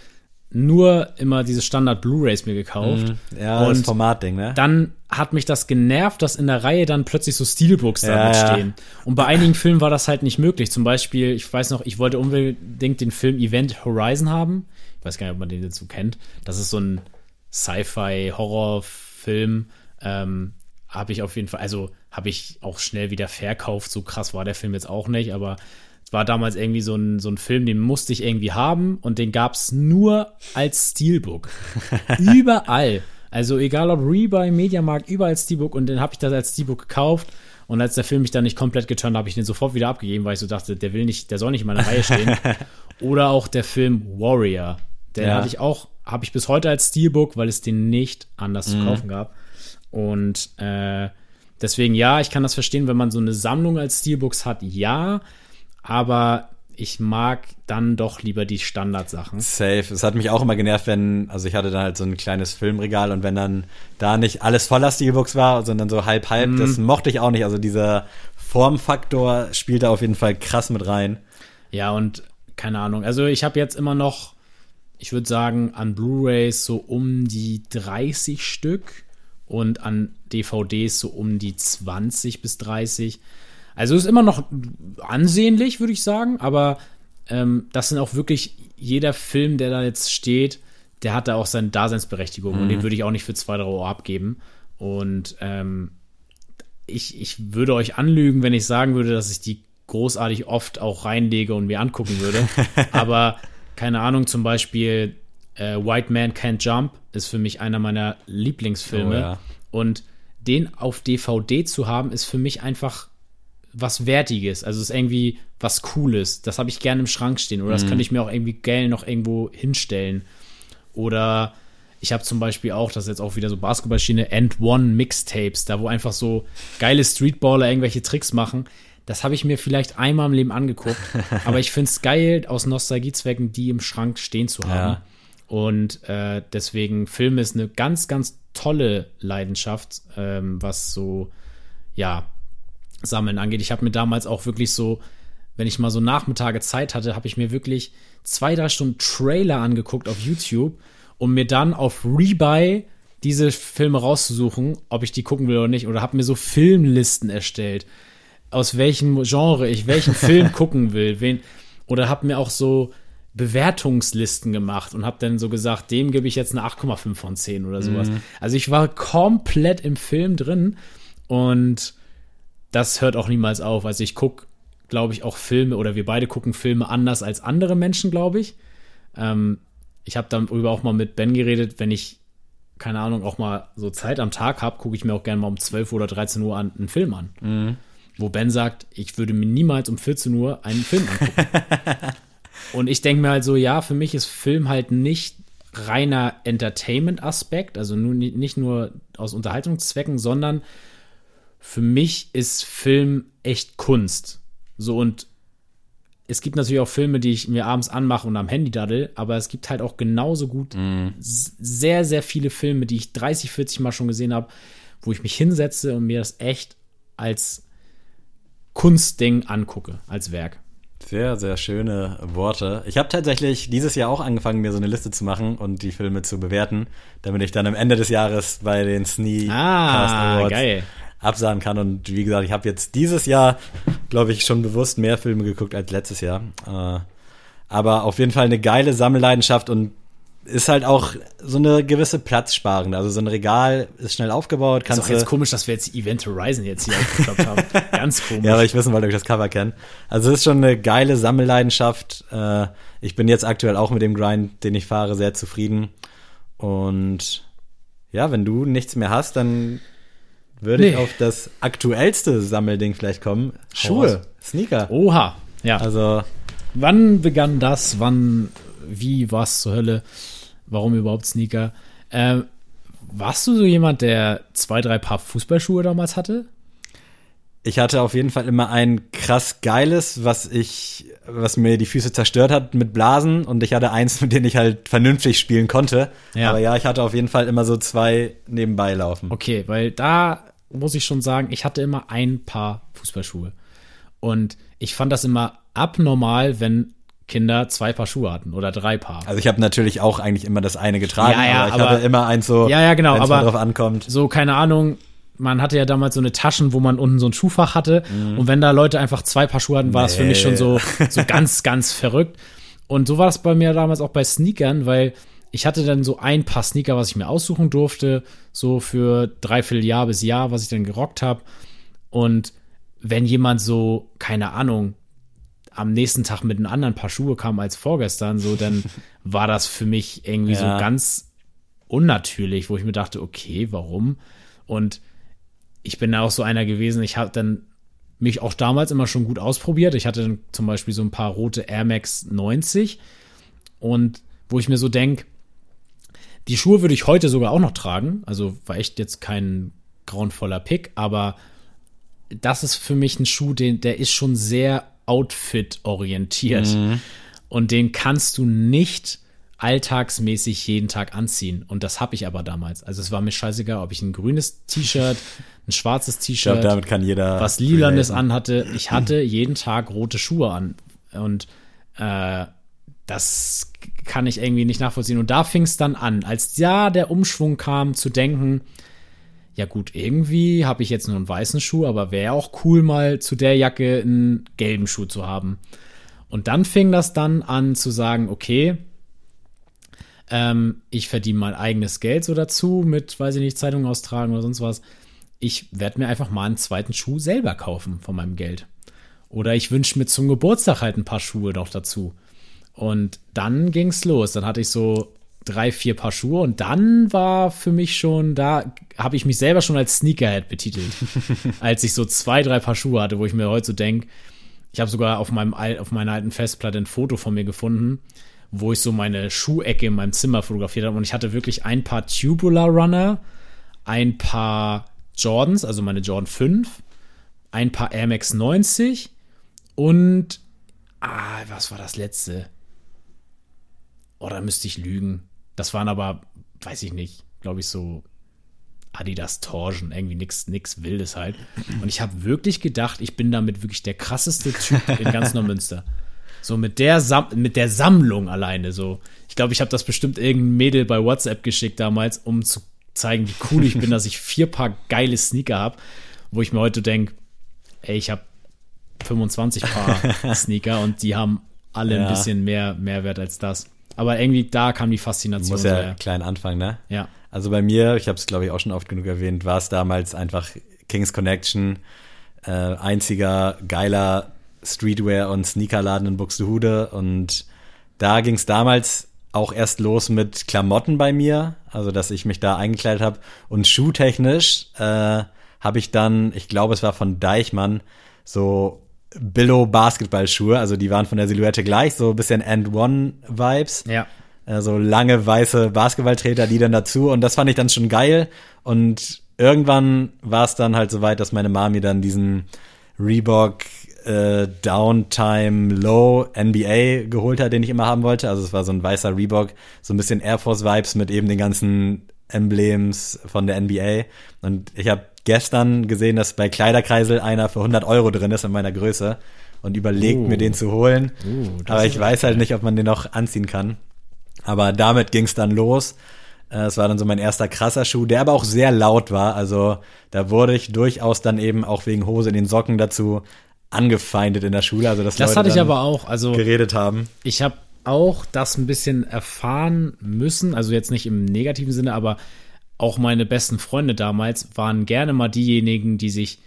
nur immer diese Standard Blu-rays mir gekauft. Ja, das und Formatding, ne? dann hat mich das genervt, dass in der Reihe dann plötzlich so Steelbooks Ja, damit ja. stehen. Und bei einigen Filmen war das halt nicht möglich. Zum Beispiel, ich weiß noch, ich wollte unbedingt den Film Event Horizon haben. Ich weiß gar nicht, ob man den so kennt. Das ist so ein Sci-Fi-Horrorfilm. Ähm, habe ich auf jeden Fall, also habe ich auch schnell wieder verkauft. So krass war der Film jetzt auch nicht, aber es war damals irgendwie so ein, so ein Film, den musste ich irgendwie haben und den gab es nur als Steelbook. Überall. Also egal ob Rebuy, Mediamarkt, überall Steelbook und dann habe ich das als Steelbook gekauft. Und als der Film mich dann nicht komplett geturnt, habe ich den sofort wieder abgegeben, weil ich so dachte, der will nicht, der soll nicht in meiner Reihe stehen. Oder auch der Film Warrior. Den Ja. hatte ich auch, habe ich bis heute als Steelbook, weil es den nicht anders zu kaufen gab. Und äh, deswegen, ja, ich kann das verstehen, wenn man so eine Sammlung als Steelbooks hat, ja. Aber ich mag dann doch lieber die Standardsachen. Safe. Es hat mich auch immer genervt, wenn, also ich hatte dann halt so ein kleines Filmregal und wenn dann da nicht alles voller Steelbooks war, sondern so halb halb, das mochte ich auch nicht. Also dieser Formfaktor spielt da auf jeden Fall krass mit rein. Ja, und keine Ahnung. Also ich habe jetzt immer noch, ich würde sagen, an Blu-rays so um die 30 Stück und an DVDs so um die 20 bis 30. Also ist immer noch ansehnlich, würde ich sagen, aber ähm, das sind auch wirklich jeder Film, der da jetzt steht, der hat da auch seine Daseinsberechtigung und den würde ich auch nicht für 2, 3 Euro abgeben. Und ähm, ich, ich würde euch anlügen, wenn ich sagen würde, dass ich die großartig oft auch reinlege und mir angucken würde. Aber keine Ahnung, zum Beispiel äh, White Man Can't Jump ist für mich einer meiner Lieblingsfilme. Oh ja. Und den auf DVD zu haben, ist für mich einfach was Wertiges. Also es ist irgendwie was Cooles. Das habe ich gerne im Schrank stehen. Oder das könnte ich mir auch irgendwie geil noch irgendwo hinstellen. Oder ich habe zum Beispiel auch, das ist jetzt auch wieder so Basketballschiene, End One Mixtapes, da wo einfach so geile Streetballer irgendwelche Tricks machen. Das habe ich mir vielleicht einmal im Leben angeguckt. aber ich finde es geil, aus Nostalgiezwecken die im Schrank stehen zu haben. Ja. Und äh, deswegen Film ist eine ganz, ganz tolle Leidenschaft, ähm, was so, ja, Sammeln angeht. Ich habe mir damals auch wirklich so, wenn ich mal so Nachmittage Zeit hatte, habe ich mir wirklich zwei, drei Stunden Trailer angeguckt auf YouTube, um mir dann auf Rebuy diese Filme rauszusuchen, ob ich die gucken will oder nicht. Oder habe mir so Filmlisten erstellt, aus welchem Genre ich welchen Film gucken will. Wen, oder habe mir auch so Bewertungslisten gemacht und habe dann so gesagt, dem gebe ich jetzt eine 8,5 von 10 oder sowas. Also ich war komplett im Film drin und das hört auch niemals auf. Also ich gucke, glaube ich, auch Filme oder wir beide gucken Filme anders als andere Menschen, glaube ich. Ähm, ich habe darüber auch mal mit Ben geredet, wenn ich, keine Ahnung, auch mal so Zeit am Tag habe, gucke ich mir auch gerne mal um 12 oder 13 Uhr an, einen Film an. Wo Ben sagt, ich würde mir niemals um 14 Uhr einen Film angucken. Und ich denke mir halt so, ja, für mich ist Film halt nicht reiner Entertainment-Aspekt, also nur, nicht nur aus Unterhaltungszwecken, sondern für mich ist Film echt Kunst. So und es gibt natürlich auch Filme, die ich mir abends anmache und am Handy daddel, aber es gibt halt auch genauso gut s- sehr, sehr viele Filme, die ich 30, 40 Mal schon gesehen habe, wo ich mich hinsetze und mir das echt als Kunstding angucke, als Werk. Sehr, sehr schöne Worte. Ich habe tatsächlich dieses Jahr auch angefangen, mir so eine Liste zu machen und die Filme zu bewerten, damit ich dann am Ende des Jahres bei den Sneak Ah, geil. Absahen kann. Und wie gesagt, ich habe jetzt dieses Jahr, glaube ich, schon bewusst mehr Filme geguckt als letztes Jahr. Äh, aber auf jeden Fall eine geile Sammelleidenschaft und ist halt auch so eine gewisse Platzsparende. Also so ein Regal ist schnell aufgebaut. Ist Kannst auch jetzt du, komisch, dass wir jetzt Event Horizon jetzt hier aufgeklappt haben. Ganz komisch. ja, weil ich wissen wollte, ob ich das Cover kenne. Also es ist schon eine geile Sammelleidenschaft. Äh, ich bin jetzt aktuell auch mit dem Grind, den ich fahre, sehr zufrieden. Und ja, wenn du nichts mehr hast, dann würde ich Nee. auf das aktuellste Sammelding vielleicht kommen. Schuhe. Sneaker. Oha. Ja. Also Wann begann das? Wann, wie, was zur Hölle? Warum überhaupt Sneaker? Ähm, warst du so jemand, der zwei, drei Paar Fußballschuhe damals hatte? Ich hatte auf jeden Fall immer ein krass geiles, was ich, was mir die Füße zerstört hat mit Blasen und ich hatte eins, mit dem ich halt vernünftig spielen konnte. Ja. Aber ja, ich hatte auf jeden Fall immer so zwei nebenbei laufen. Okay, weil da muss ich schon sagen, ich hatte immer ein Paar Fußballschuhe. Und ich fand das immer abnormal, wenn Kinder zwei Paar Schuhe hatten oder drei Paar. Also ich habe natürlich auch eigentlich immer das eine getragen, Ja, ja, aber ich aber- hatte immer eins so, Ja, ja, genau, wenn es drauf ankommt. so, keine Ahnung, man hatte ja damals so eine Taschen, wo man unten so ein Schuhfach hatte. Mhm. Und wenn da Leute einfach zwei Paar Schuhe hatten, war das für mich schon so, so ganz, ganz verrückt. Und so war es bei mir damals auch bei Sneakern, weil ich hatte dann so ein paar Sneaker, was ich mir aussuchen durfte, so für dreiviertel Jahr bis Jahr, was ich dann gerockt habe. Und wenn jemand so, keine Ahnung, am nächsten Tag mit einem anderen Paar Schuhe kam als vorgestern, so, dann war das für mich irgendwie so Ja. ganz unnatürlich, wo ich mir dachte, okay, warum? Und ich bin da auch so einer gewesen, ich habe dann mich auch damals immer schon gut ausprobiert. Ich hatte dann zum Beispiel so ein paar rote Air Max 90 und wo ich mir so denke, die Schuhe würde ich heute sogar auch noch tragen. Also war echt jetzt kein grauenvoller Pick, aber das ist für mich ein Schuh, den, der ist schon sehr Outfit-orientiert. Und den kannst du nicht alltagsmäßig jeden Tag anziehen. Und das habe ich aber damals. Also es war mir scheißegal, ob ich ein grünes T-Shirt, ein schwarzes Ich T-Shirt, damit kann jeder. was Lilanes anhatte. Ich hatte jeden Tag rote Schuhe an. Und äh, das kann ich irgendwie nicht nachvollziehen. Und da fing es dann an, als ja der Umschwung kam, zu denken, ja gut, irgendwie habe ich jetzt nur einen weißen Schuh, aber wäre auch cool, mal zu der Jacke einen gelben Schuh zu haben. Und dann fing das dann an zu sagen, okay, ähm, ich verdiene mein eigenes Geld so dazu mit, weiß ich nicht, Zeitung austragen oder sonst was. Ich werde mir einfach mal einen zweiten Schuh selber kaufen von meinem Geld. Oder ich wünsche mir zum Geburtstag halt ein paar Schuhe noch dazu. Und dann ging's los. Dann hatte ich so drei, vier Paar Schuhe und dann war für mich schon, da habe ich mich selber schon als Sneakerhead betitelt. als ich so zwei, drei Paar Schuhe hatte, wo ich mir heute so denke, ich habe sogar auf, meinem, auf meiner alten Festplatte ein Foto von mir gefunden, wo ich so meine Schuhecke in meinem Zimmer fotografiert habe. Und ich hatte wirklich ein paar Tubular Runner, ein paar Jordans, also meine Jordan 5, ein paar Air Max 90 und, ah, was war das letzte? Oh, müsste ich lügen. Das waren aber, weiß ich nicht, glaube ich so Adidas Torsion, irgendwie nix, nix Wildes halt. Und ich habe wirklich gedacht, ich bin damit wirklich der krasseste Typ in ganz Neumünster. So mit der, Sam mit der Sammlung alleine so. Ich glaube, ich habe das bestimmt irgendein Mädel bei WhatsApp geschickt damals, um zu zeigen, wie cool ich bin, dass ich vier Paar geile Sneaker habe, wo ich mir heute denke, ey, ich habe 25 Paar Sneaker und die haben alle Ja. ein bisschen mehr Mehrwert als das. Aber irgendwie da kam die Faszination. Muss ja klein anfangen, ne? ja. Also bei mir, ich habe es glaube ich auch schon oft genug erwähnt, war es damals einfach Kings Connection, äh, einziger geiler Streetwear und Sneakerladen in Buxtehude und da ging es damals auch erst los mit Klamotten bei mir, also dass ich mich da eingekleidet habe und schuhtechnisch äh, habe ich dann, ich glaube es war von Deichmann, so Billo Basketballschuhe, also die waren von der Silhouette gleich, so ein bisschen End One Vibes. Ja. Äh, so lange weiße Basketballtreter, die dann dazu und das fand ich dann schon geil und irgendwann war es dann halt soweit, dass meine Mami dann diesen Reebok äh, Downtime Low NBA geholt hat, den ich immer haben wollte. Also es war so ein weißer Reebok, so ein bisschen Air Force Vibes mit eben den ganzen Emblems von der NBA. Und ich habe gestern gesehen, dass bei Kleiderkreisel einer für 100 Euro drin ist in meiner Größe. und überlegt Uh. mir den zu holen. Uh, Aber ich weiß halt nicht, ob man den noch anziehen kann. Aber damit ging es dann los. Äh, Es war dann so mein erster krasser Schuh, der aber auch sehr laut war. Also da wurde ich durchaus dann eben auch wegen Hose in den Socken dazu angefeindet in der Schule. Also dass Das Leute hatte ich aber auch. Also geredet haben. ich habe auch das ein bisschen erfahren müssen, also jetzt nicht im negativen Sinne, aber auch meine besten Freunde damals waren gerne mal diejenigen, die sich,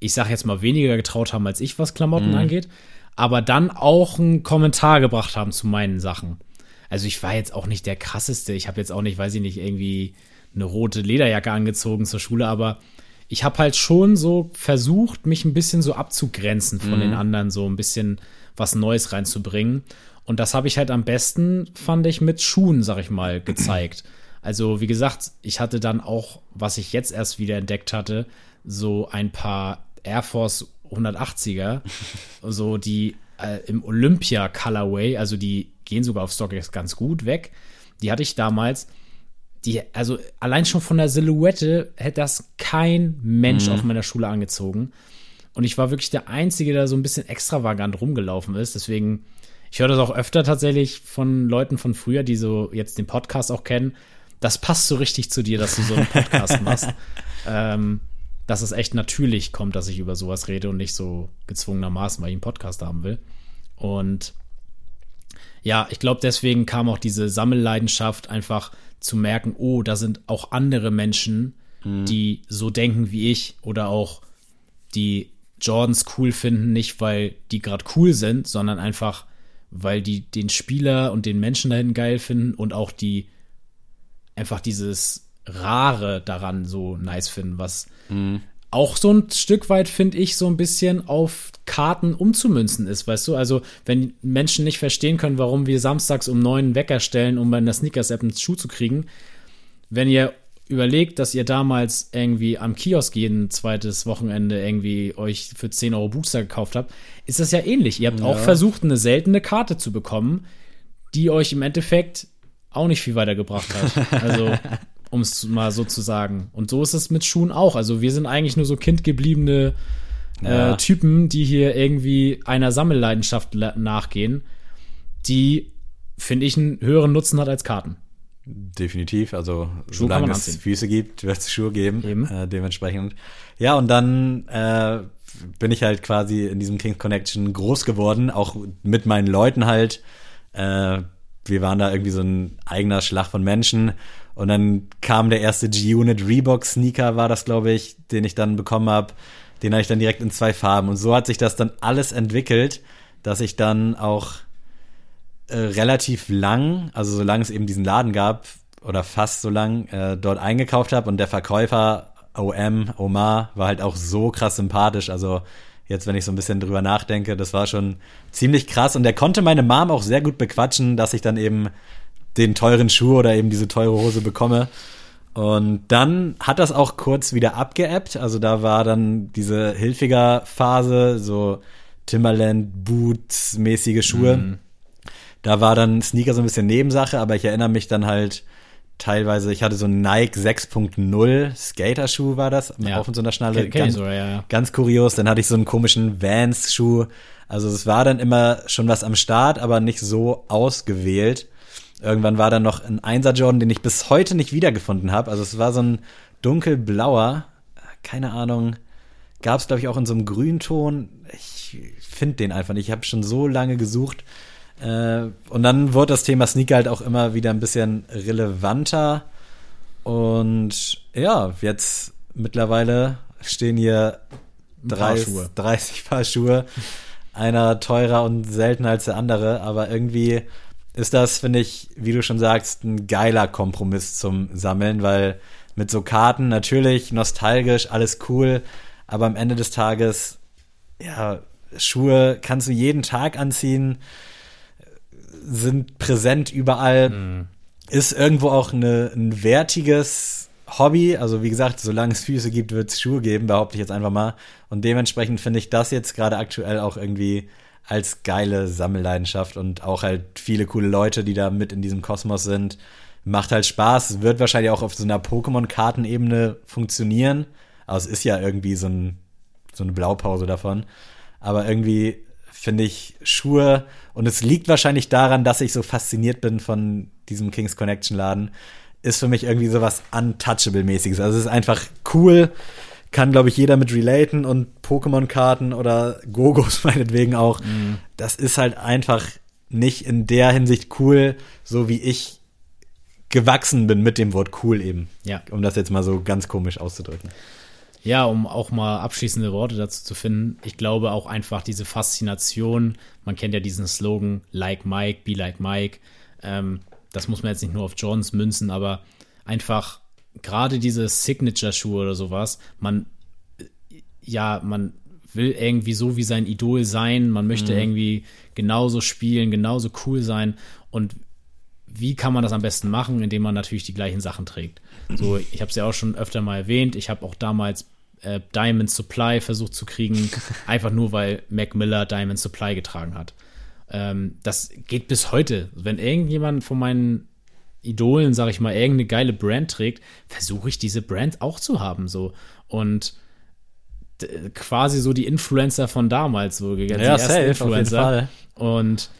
ich sag jetzt mal, weniger getraut haben als ich, was Klamotten angeht, aber dann auch einen Kommentar gebracht haben zu meinen Sachen. Also ich war jetzt auch nicht der krasseste, ich habe jetzt auch nicht, weiß ich nicht, irgendwie eine rote Lederjacke angezogen zur Schule, aber ich habe halt schon so versucht, mich ein bisschen so abzugrenzen von den anderen, so ein bisschen was Neues reinzubringen. Und das habe ich halt am besten, fand ich, mit Schuhen, sag ich mal, gezeigt. Also, wie gesagt, ich hatte dann auch, was ich jetzt erst wieder entdeckt hatte, so ein paar Air Force 180er, so die äh, im Olympia Colorway, also die gehen sogar auf StockX ganz gut weg. Die hatte ich damals die, also allein schon von der Silhouette hätte das kein Mensch auf meiner Schule angezogen. Und ich war wirklich der Einzige, der so ein bisschen extravagant rumgelaufen ist. Deswegen, ich höre das auch öfter tatsächlich von Leuten von früher, die so jetzt den Podcast auch kennen. Das passt so richtig zu dir, dass du so einen Podcast machst. ähm, dass es echt natürlich kommt, dass ich über sowas rede und nicht so gezwungenermaßen, weil ich einen Podcast haben will. Und ja, ich glaube, deswegen kam auch diese Sammelleidenschaft einfach zu merken, oh, da sind auch andere Menschen, die so denken wie ich oder auch die Jordans cool finden, nicht weil die gerade cool sind, sondern einfach, weil die den Spieler und den Menschen dahin geil finden und auch die einfach dieses Rare daran so nice finden, was auch so ein Stück weit, finde ich, so ein bisschen auf Karten umzumünzen ist, weißt du? Also, wenn Menschen nicht verstehen können, warum wir samstags um neun Wecker stellen, um bei einer Sneakers-App einen Schuh zu kriegen, wenn ihr überlegt, dass ihr damals irgendwie am Kiosk jeden zweites Wochenende irgendwie euch für 10 Euro Booster gekauft habt, ist das ja ähnlich. Ihr habt auch versucht, eine seltene Karte zu bekommen, die euch im Endeffekt auch nicht viel weitergebracht hat. Also, um es mal so zu sagen. Und so ist es mit Schuhen auch. Also, wir sind eigentlich nur so kindgebliebene Ja. äh, Typen, die hier irgendwie einer Sammelleidenschaft nachgehen, die, finde ich, einen höheren Nutzen hat als Karten. Definitiv, also kann solange man es anziehen. Füße gibt, wird es Schuhe geben, Eben. äh, dementsprechend. Ja, und dann äh, bin ich halt quasi in diesem Kings Connection groß geworden, auch mit meinen Leuten halt. Äh, wir waren da irgendwie so ein eigener Schlag von Menschen. Und dann kam der erste G-Unit Reebok Sneaker, war das, glaube ich, den ich dann bekommen habe. Den hatte ich dann direkt in zwei Farben. Und so hat sich das dann alles entwickelt, dass ich dann auch äh, relativ lang, also solange es eben diesen Laden gab, oder fast so lang, äh, dort eingekauft habe und der Verkäufer OM, Omar, war halt auch so krass sympathisch. Also jetzt, wenn ich so ein bisschen drüber nachdenke, das war schon ziemlich krass und der konnte meine Mom auch sehr gut bequatschen, dass ich dann eben den teuren Schuh oder eben diese teure Hose bekomme. Und dann hat das auch kurz wieder abgeebbt. Also da war dann diese hilfiger Phase, so Timberland Boots mäßige Schuhe. Da war dann Sneaker so ein bisschen Nebensache, aber ich erinnere mich dann halt teilweise, ich hatte so einen Nike 6.0 Skater-Schuh war das, Ja. auf in so einer Schnalle. Ich ganz, sogar, ja, ja. ganz kurios. Dann hatte ich so einen komischen Vans-Schuh. Also es war dann immer schon was am Start, aber nicht so ausgewählt. Irgendwann war dann noch ein 1er Jordan, den ich bis heute nicht wiedergefunden habe. Also es war so ein dunkelblauer, keine Ahnung, gab es glaube ich auch in so einem Grünton. Ich finde den einfach nicht. Ich habe schon so lange gesucht. Äh, und dann wurde das Thema Sneaker halt auch immer wieder ein bisschen relevanter. Und ja, jetzt mittlerweile stehen hier Paar 30, Schuhe. 30 Paar Schuhe. Einer teurer und seltener als der andere, aber irgendwie ist das, finde ich, wie du schon sagst, ein geiler Kompromiss zum Sammeln, weil mit so Karten natürlich nostalgisch, alles cool, aber am Ende des Tages, ja, Schuhe kannst du jeden Tag anziehen, sind präsent überall, ist irgendwo auch eine, ein wertiges Hobby. Also wie gesagt, solange es Füße gibt, wird es Schuhe geben, behaupte ich jetzt einfach mal. Und dementsprechend finde ich das jetzt gerade aktuell auch irgendwie als geile Sammelleidenschaft und auch halt viele coole Leute, die da mit in diesem Kosmos sind. Macht halt Spaß, wird wahrscheinlich auch auf so einer Pokémon-Kartenebene funktionieren. Aber es ist ja irgendwie so, ein, so eine Blaupause davon. Aber irgendwie finde ich Schuhe, und es liegt wahrscheinlich daran, dass ich so fasziniert bin von diesem Kings Connection Laden, ist für mich irgendwie so was Untouchable-mäßiges. Also es ist einfach cool, kann, glaube ich, jeder mit relaten und Pokémon-Karten oder Gogos meinetwegen auch. Mhm. Das ist halt einfach nicht in der Hinsicht cool, so wie ich gewachsen bin mit dem Wort cool eben. Ja. Um das jetzt mal so ganz komisch auszudrücken. Ja, um auch mal abschließende Worte dazu zu finden. Ich glaube auch einfach diese Faszination. Man kennt ja diesen Slogan, like Mike, be like Mike. Ähm, das muss man jetzt nicht nur auf Johns münzen, aber einfach gerade diese Signature-Schuhe oder sowas. Man, ja, man will irgendwie so wie sein Idol sein. Man möchte irgendwie genauso spielen, genauso cool sein. Und wie kann man das am besten machen, indem man natürlich die gleichen Sachen trägt. So, ich habe es ja auch schon öfter mal erwähnt. Ich habe auch damals äh, Diamond Supply versucht zu kriegen, einfach nur weil Mac Miller Diamond Supply getragen hat. Ähm, das geht bis heute. Wenn irgendjemand von meinen Idolen, sag ich mal, irgendeine geile Brand trägt, versuche ich diese Brand auch zu haben. So und quasi so die Influencer von damals, so die ersten Fall. und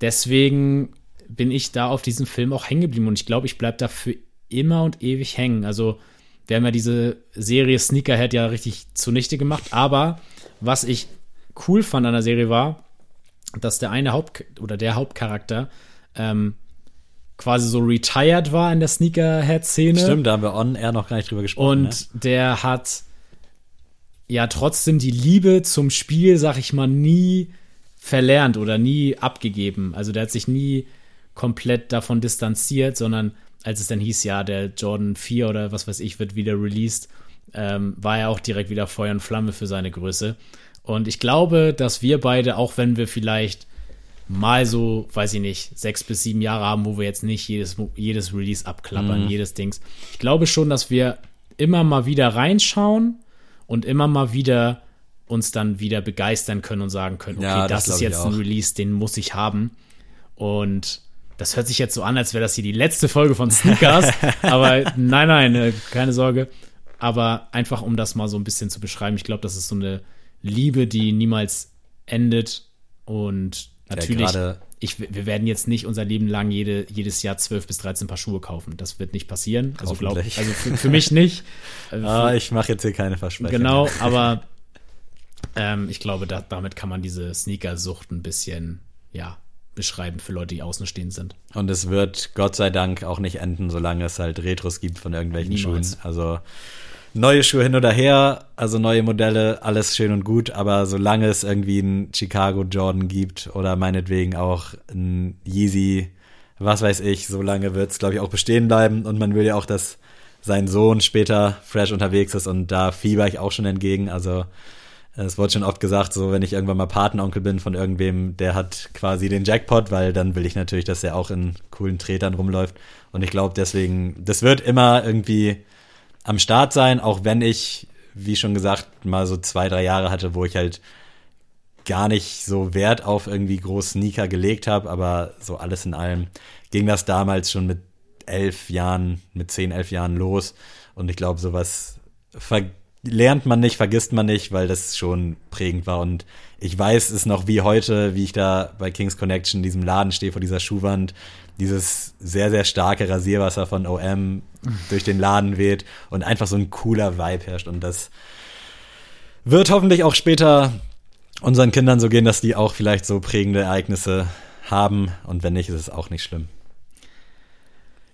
deswegen bin ich da auf diesem Film auch hängen geblieben und ich glaube, ich bleibe da für immer und ewig hängen. Also, wir haben ja diese Serie Sneakerhead ja richtig zunichte gemacht, aber was ich cool fand an der Serie war, dass der eine Haupt oder der Hauptcharakter ähm, quasi so retired war in der Sneakerhead-Szene. Stimmt, da haben wir on air noch gar nicht drüber gesprochen. Und der hat ja trotzdem die Liebe zum Spiel, sag ich mal, nie verlernt oder nie abgegeben. Also der hat sich nie komplett davon distanziert, sondern als es dann hieß, ja, der Jordan 4 oder was weiß ich wird wieder released, ähm, war er auch direkt wieder Feuer und Flamme für seine Größe. Und ich glaube, dass wir beide, auch wenn wir vielleicht mal so, weiß ich nicht, sechs bis sieben Jahre haben, wo wir jetzt nicht jedes, jedes Release abklappern, jedes Dings. Ich glaube schon, dass wir immer mal wieder reinschauen und immer mal wieder uns dann wieder begeistern können und sagen können, okay, Ja, das, das ist jetzt ein. Release, den muss ich haben. Und das hört sich jetzt so an, als wäre das hier die letzte Folge von Sneakers. aber nein, nein, äh, keine Sorge. Aber einfach, um das mal so ein bisschen zu beschreiben, ich glaube, das ist so eine Liebe, die niemals endet. Und natürlich, gerade- ich, wir werden jetzt nicht unser Leben lang jede, jedes Jahr 12 bis 13 Paar Schuhe kaufen. Das wird nicht passieren. Also, glaub, also für, für mich nicht. Ah, ich mache jetzt hier keine Versprechen. Genau, aber ähm, ich glaube, da, damit kann man diese Sneakersucht ein bisschen, ja, beschreiben für Leute, die außenstehend sind. Und es wird Gott sei Dank auch nicht enden, solange es halt Retros gibt von irgendwelchen Niemals. Schuhen. Also neue Schuhe hin oder her, also neue Modelle, alles schön und gut, aber solange es irgendwie einen Chicago Jordan gibt oder meinetwegen auch ein Yeezy, was weiß ich, solange wird es, glaube ich, auch bestehen bleiben. Und man will ja auch, dass sein Sohn später fresh unterwegs ist und da fieber ich auch schon entgegen. Also es wurde schon oft gesagt, so wenn ich irgendwann mal Patenonkel bin von irgendwem, der hat quasi den Jackpot, weil dann will ich natürlich, dass er auch in coolen Tretern rumläuft. Und ich glaube deswegen, das wird immer irgendwie am Start sein, auch wenn ich, wie schon gesagt, mal so zwei, drei Jahre hatte, wo ich halt gar nicht so Wert auf irgendwie groß Sneaker gelegt habe, aber so alles in allem ging das damals schon mit elf Jahren, mit zehn, elf Jahren los. Und ich glaube, sowas lernt man nicht, vergisst man nicht, weil das schon prägend war. Und ich weiß es noch wie heute, wie ich da bei Kings Connection in diesem Laden stehe vor dieser Schuhwand, dieses sehr, sehr starke Rasierwasser von OM durch den Laden weht und einfach so ein cooler Vibe herrscht. Und das wird hoffentlich auch später unseren Kindern so gehen, dass die auch vielleicht so prägende Ereignisse haben. Und wenn nicht, ist es auch nicht schlimm.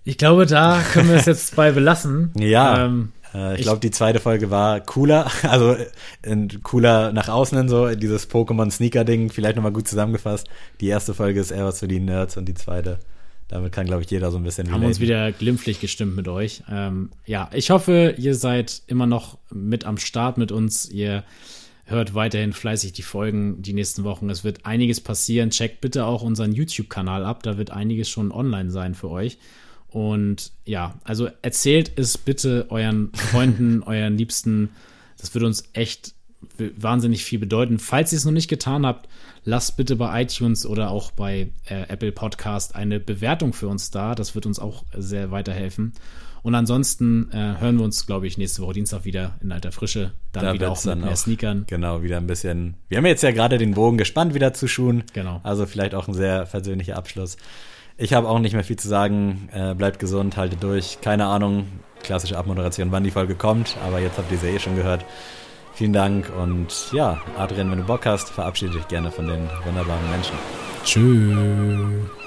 Ich glaube, da können wir es jetzt bei belassen. Ja. Ähm, Äh, ich glaube, die zweite Folge war cooler, also äh, cooler nach außen hin so, dieses Pokémon-Sneaker-Ding, vielleicht nochmal gut zusammengefasst. Die erste Folge ist eher was für die Nerds und die zweite, damit kann, glaube ich, jeder so ein bisschen haben uns relaten. wieder glimpflich gestimmt mit euch. Ähm, ja, ich hoffe, ihr seid immer noch mit am Start mit uns. Ihr hört weiterhin fleißig die Folgen die nächsten Wochen. Es wird einiges passieren. Checkt bitte auch unseren YouTube-Kanal ab. Da wird einiges schon online sein für euch. Und ja, also erzählt es bitte euren Freunden, euren Liebsten. Das würde uns echt wahnsinnig viel bedeuten. Falls ihr es noch nicht getan habt, lasst bitte bei iTunes oder auch bei äh, Apple Podcast eine Bewertung für uns da. Das wird uns auch sehr weiterhelfen. Und ansonsten äh, hören wir uns, glaube ich, nächste Woche Dienstag wieder in alter Frische. Dann Da wieder auch mit dann mehr auch- Sneakern. Genau, wieder ein bisschen. Wir haben jetzt ja gerade den Bogen gespannt wieder zu Schuhen. Genau. Also vielleicht auch ein sehr persönlicher Abschluss. Ich habe auch nicht mehr viel zu sagen. Äh, bleibt gesund, haltet durch. Keine Ahnung, klassische Abmoderation, wann die Folge kommt, aber jetzt habt ihr sie eh schon gehört. Vielen Dank und ja, Adrian, wenn du Bock hast, verabschiede dich gerne von den wunderbaren Menschen. Tschüss.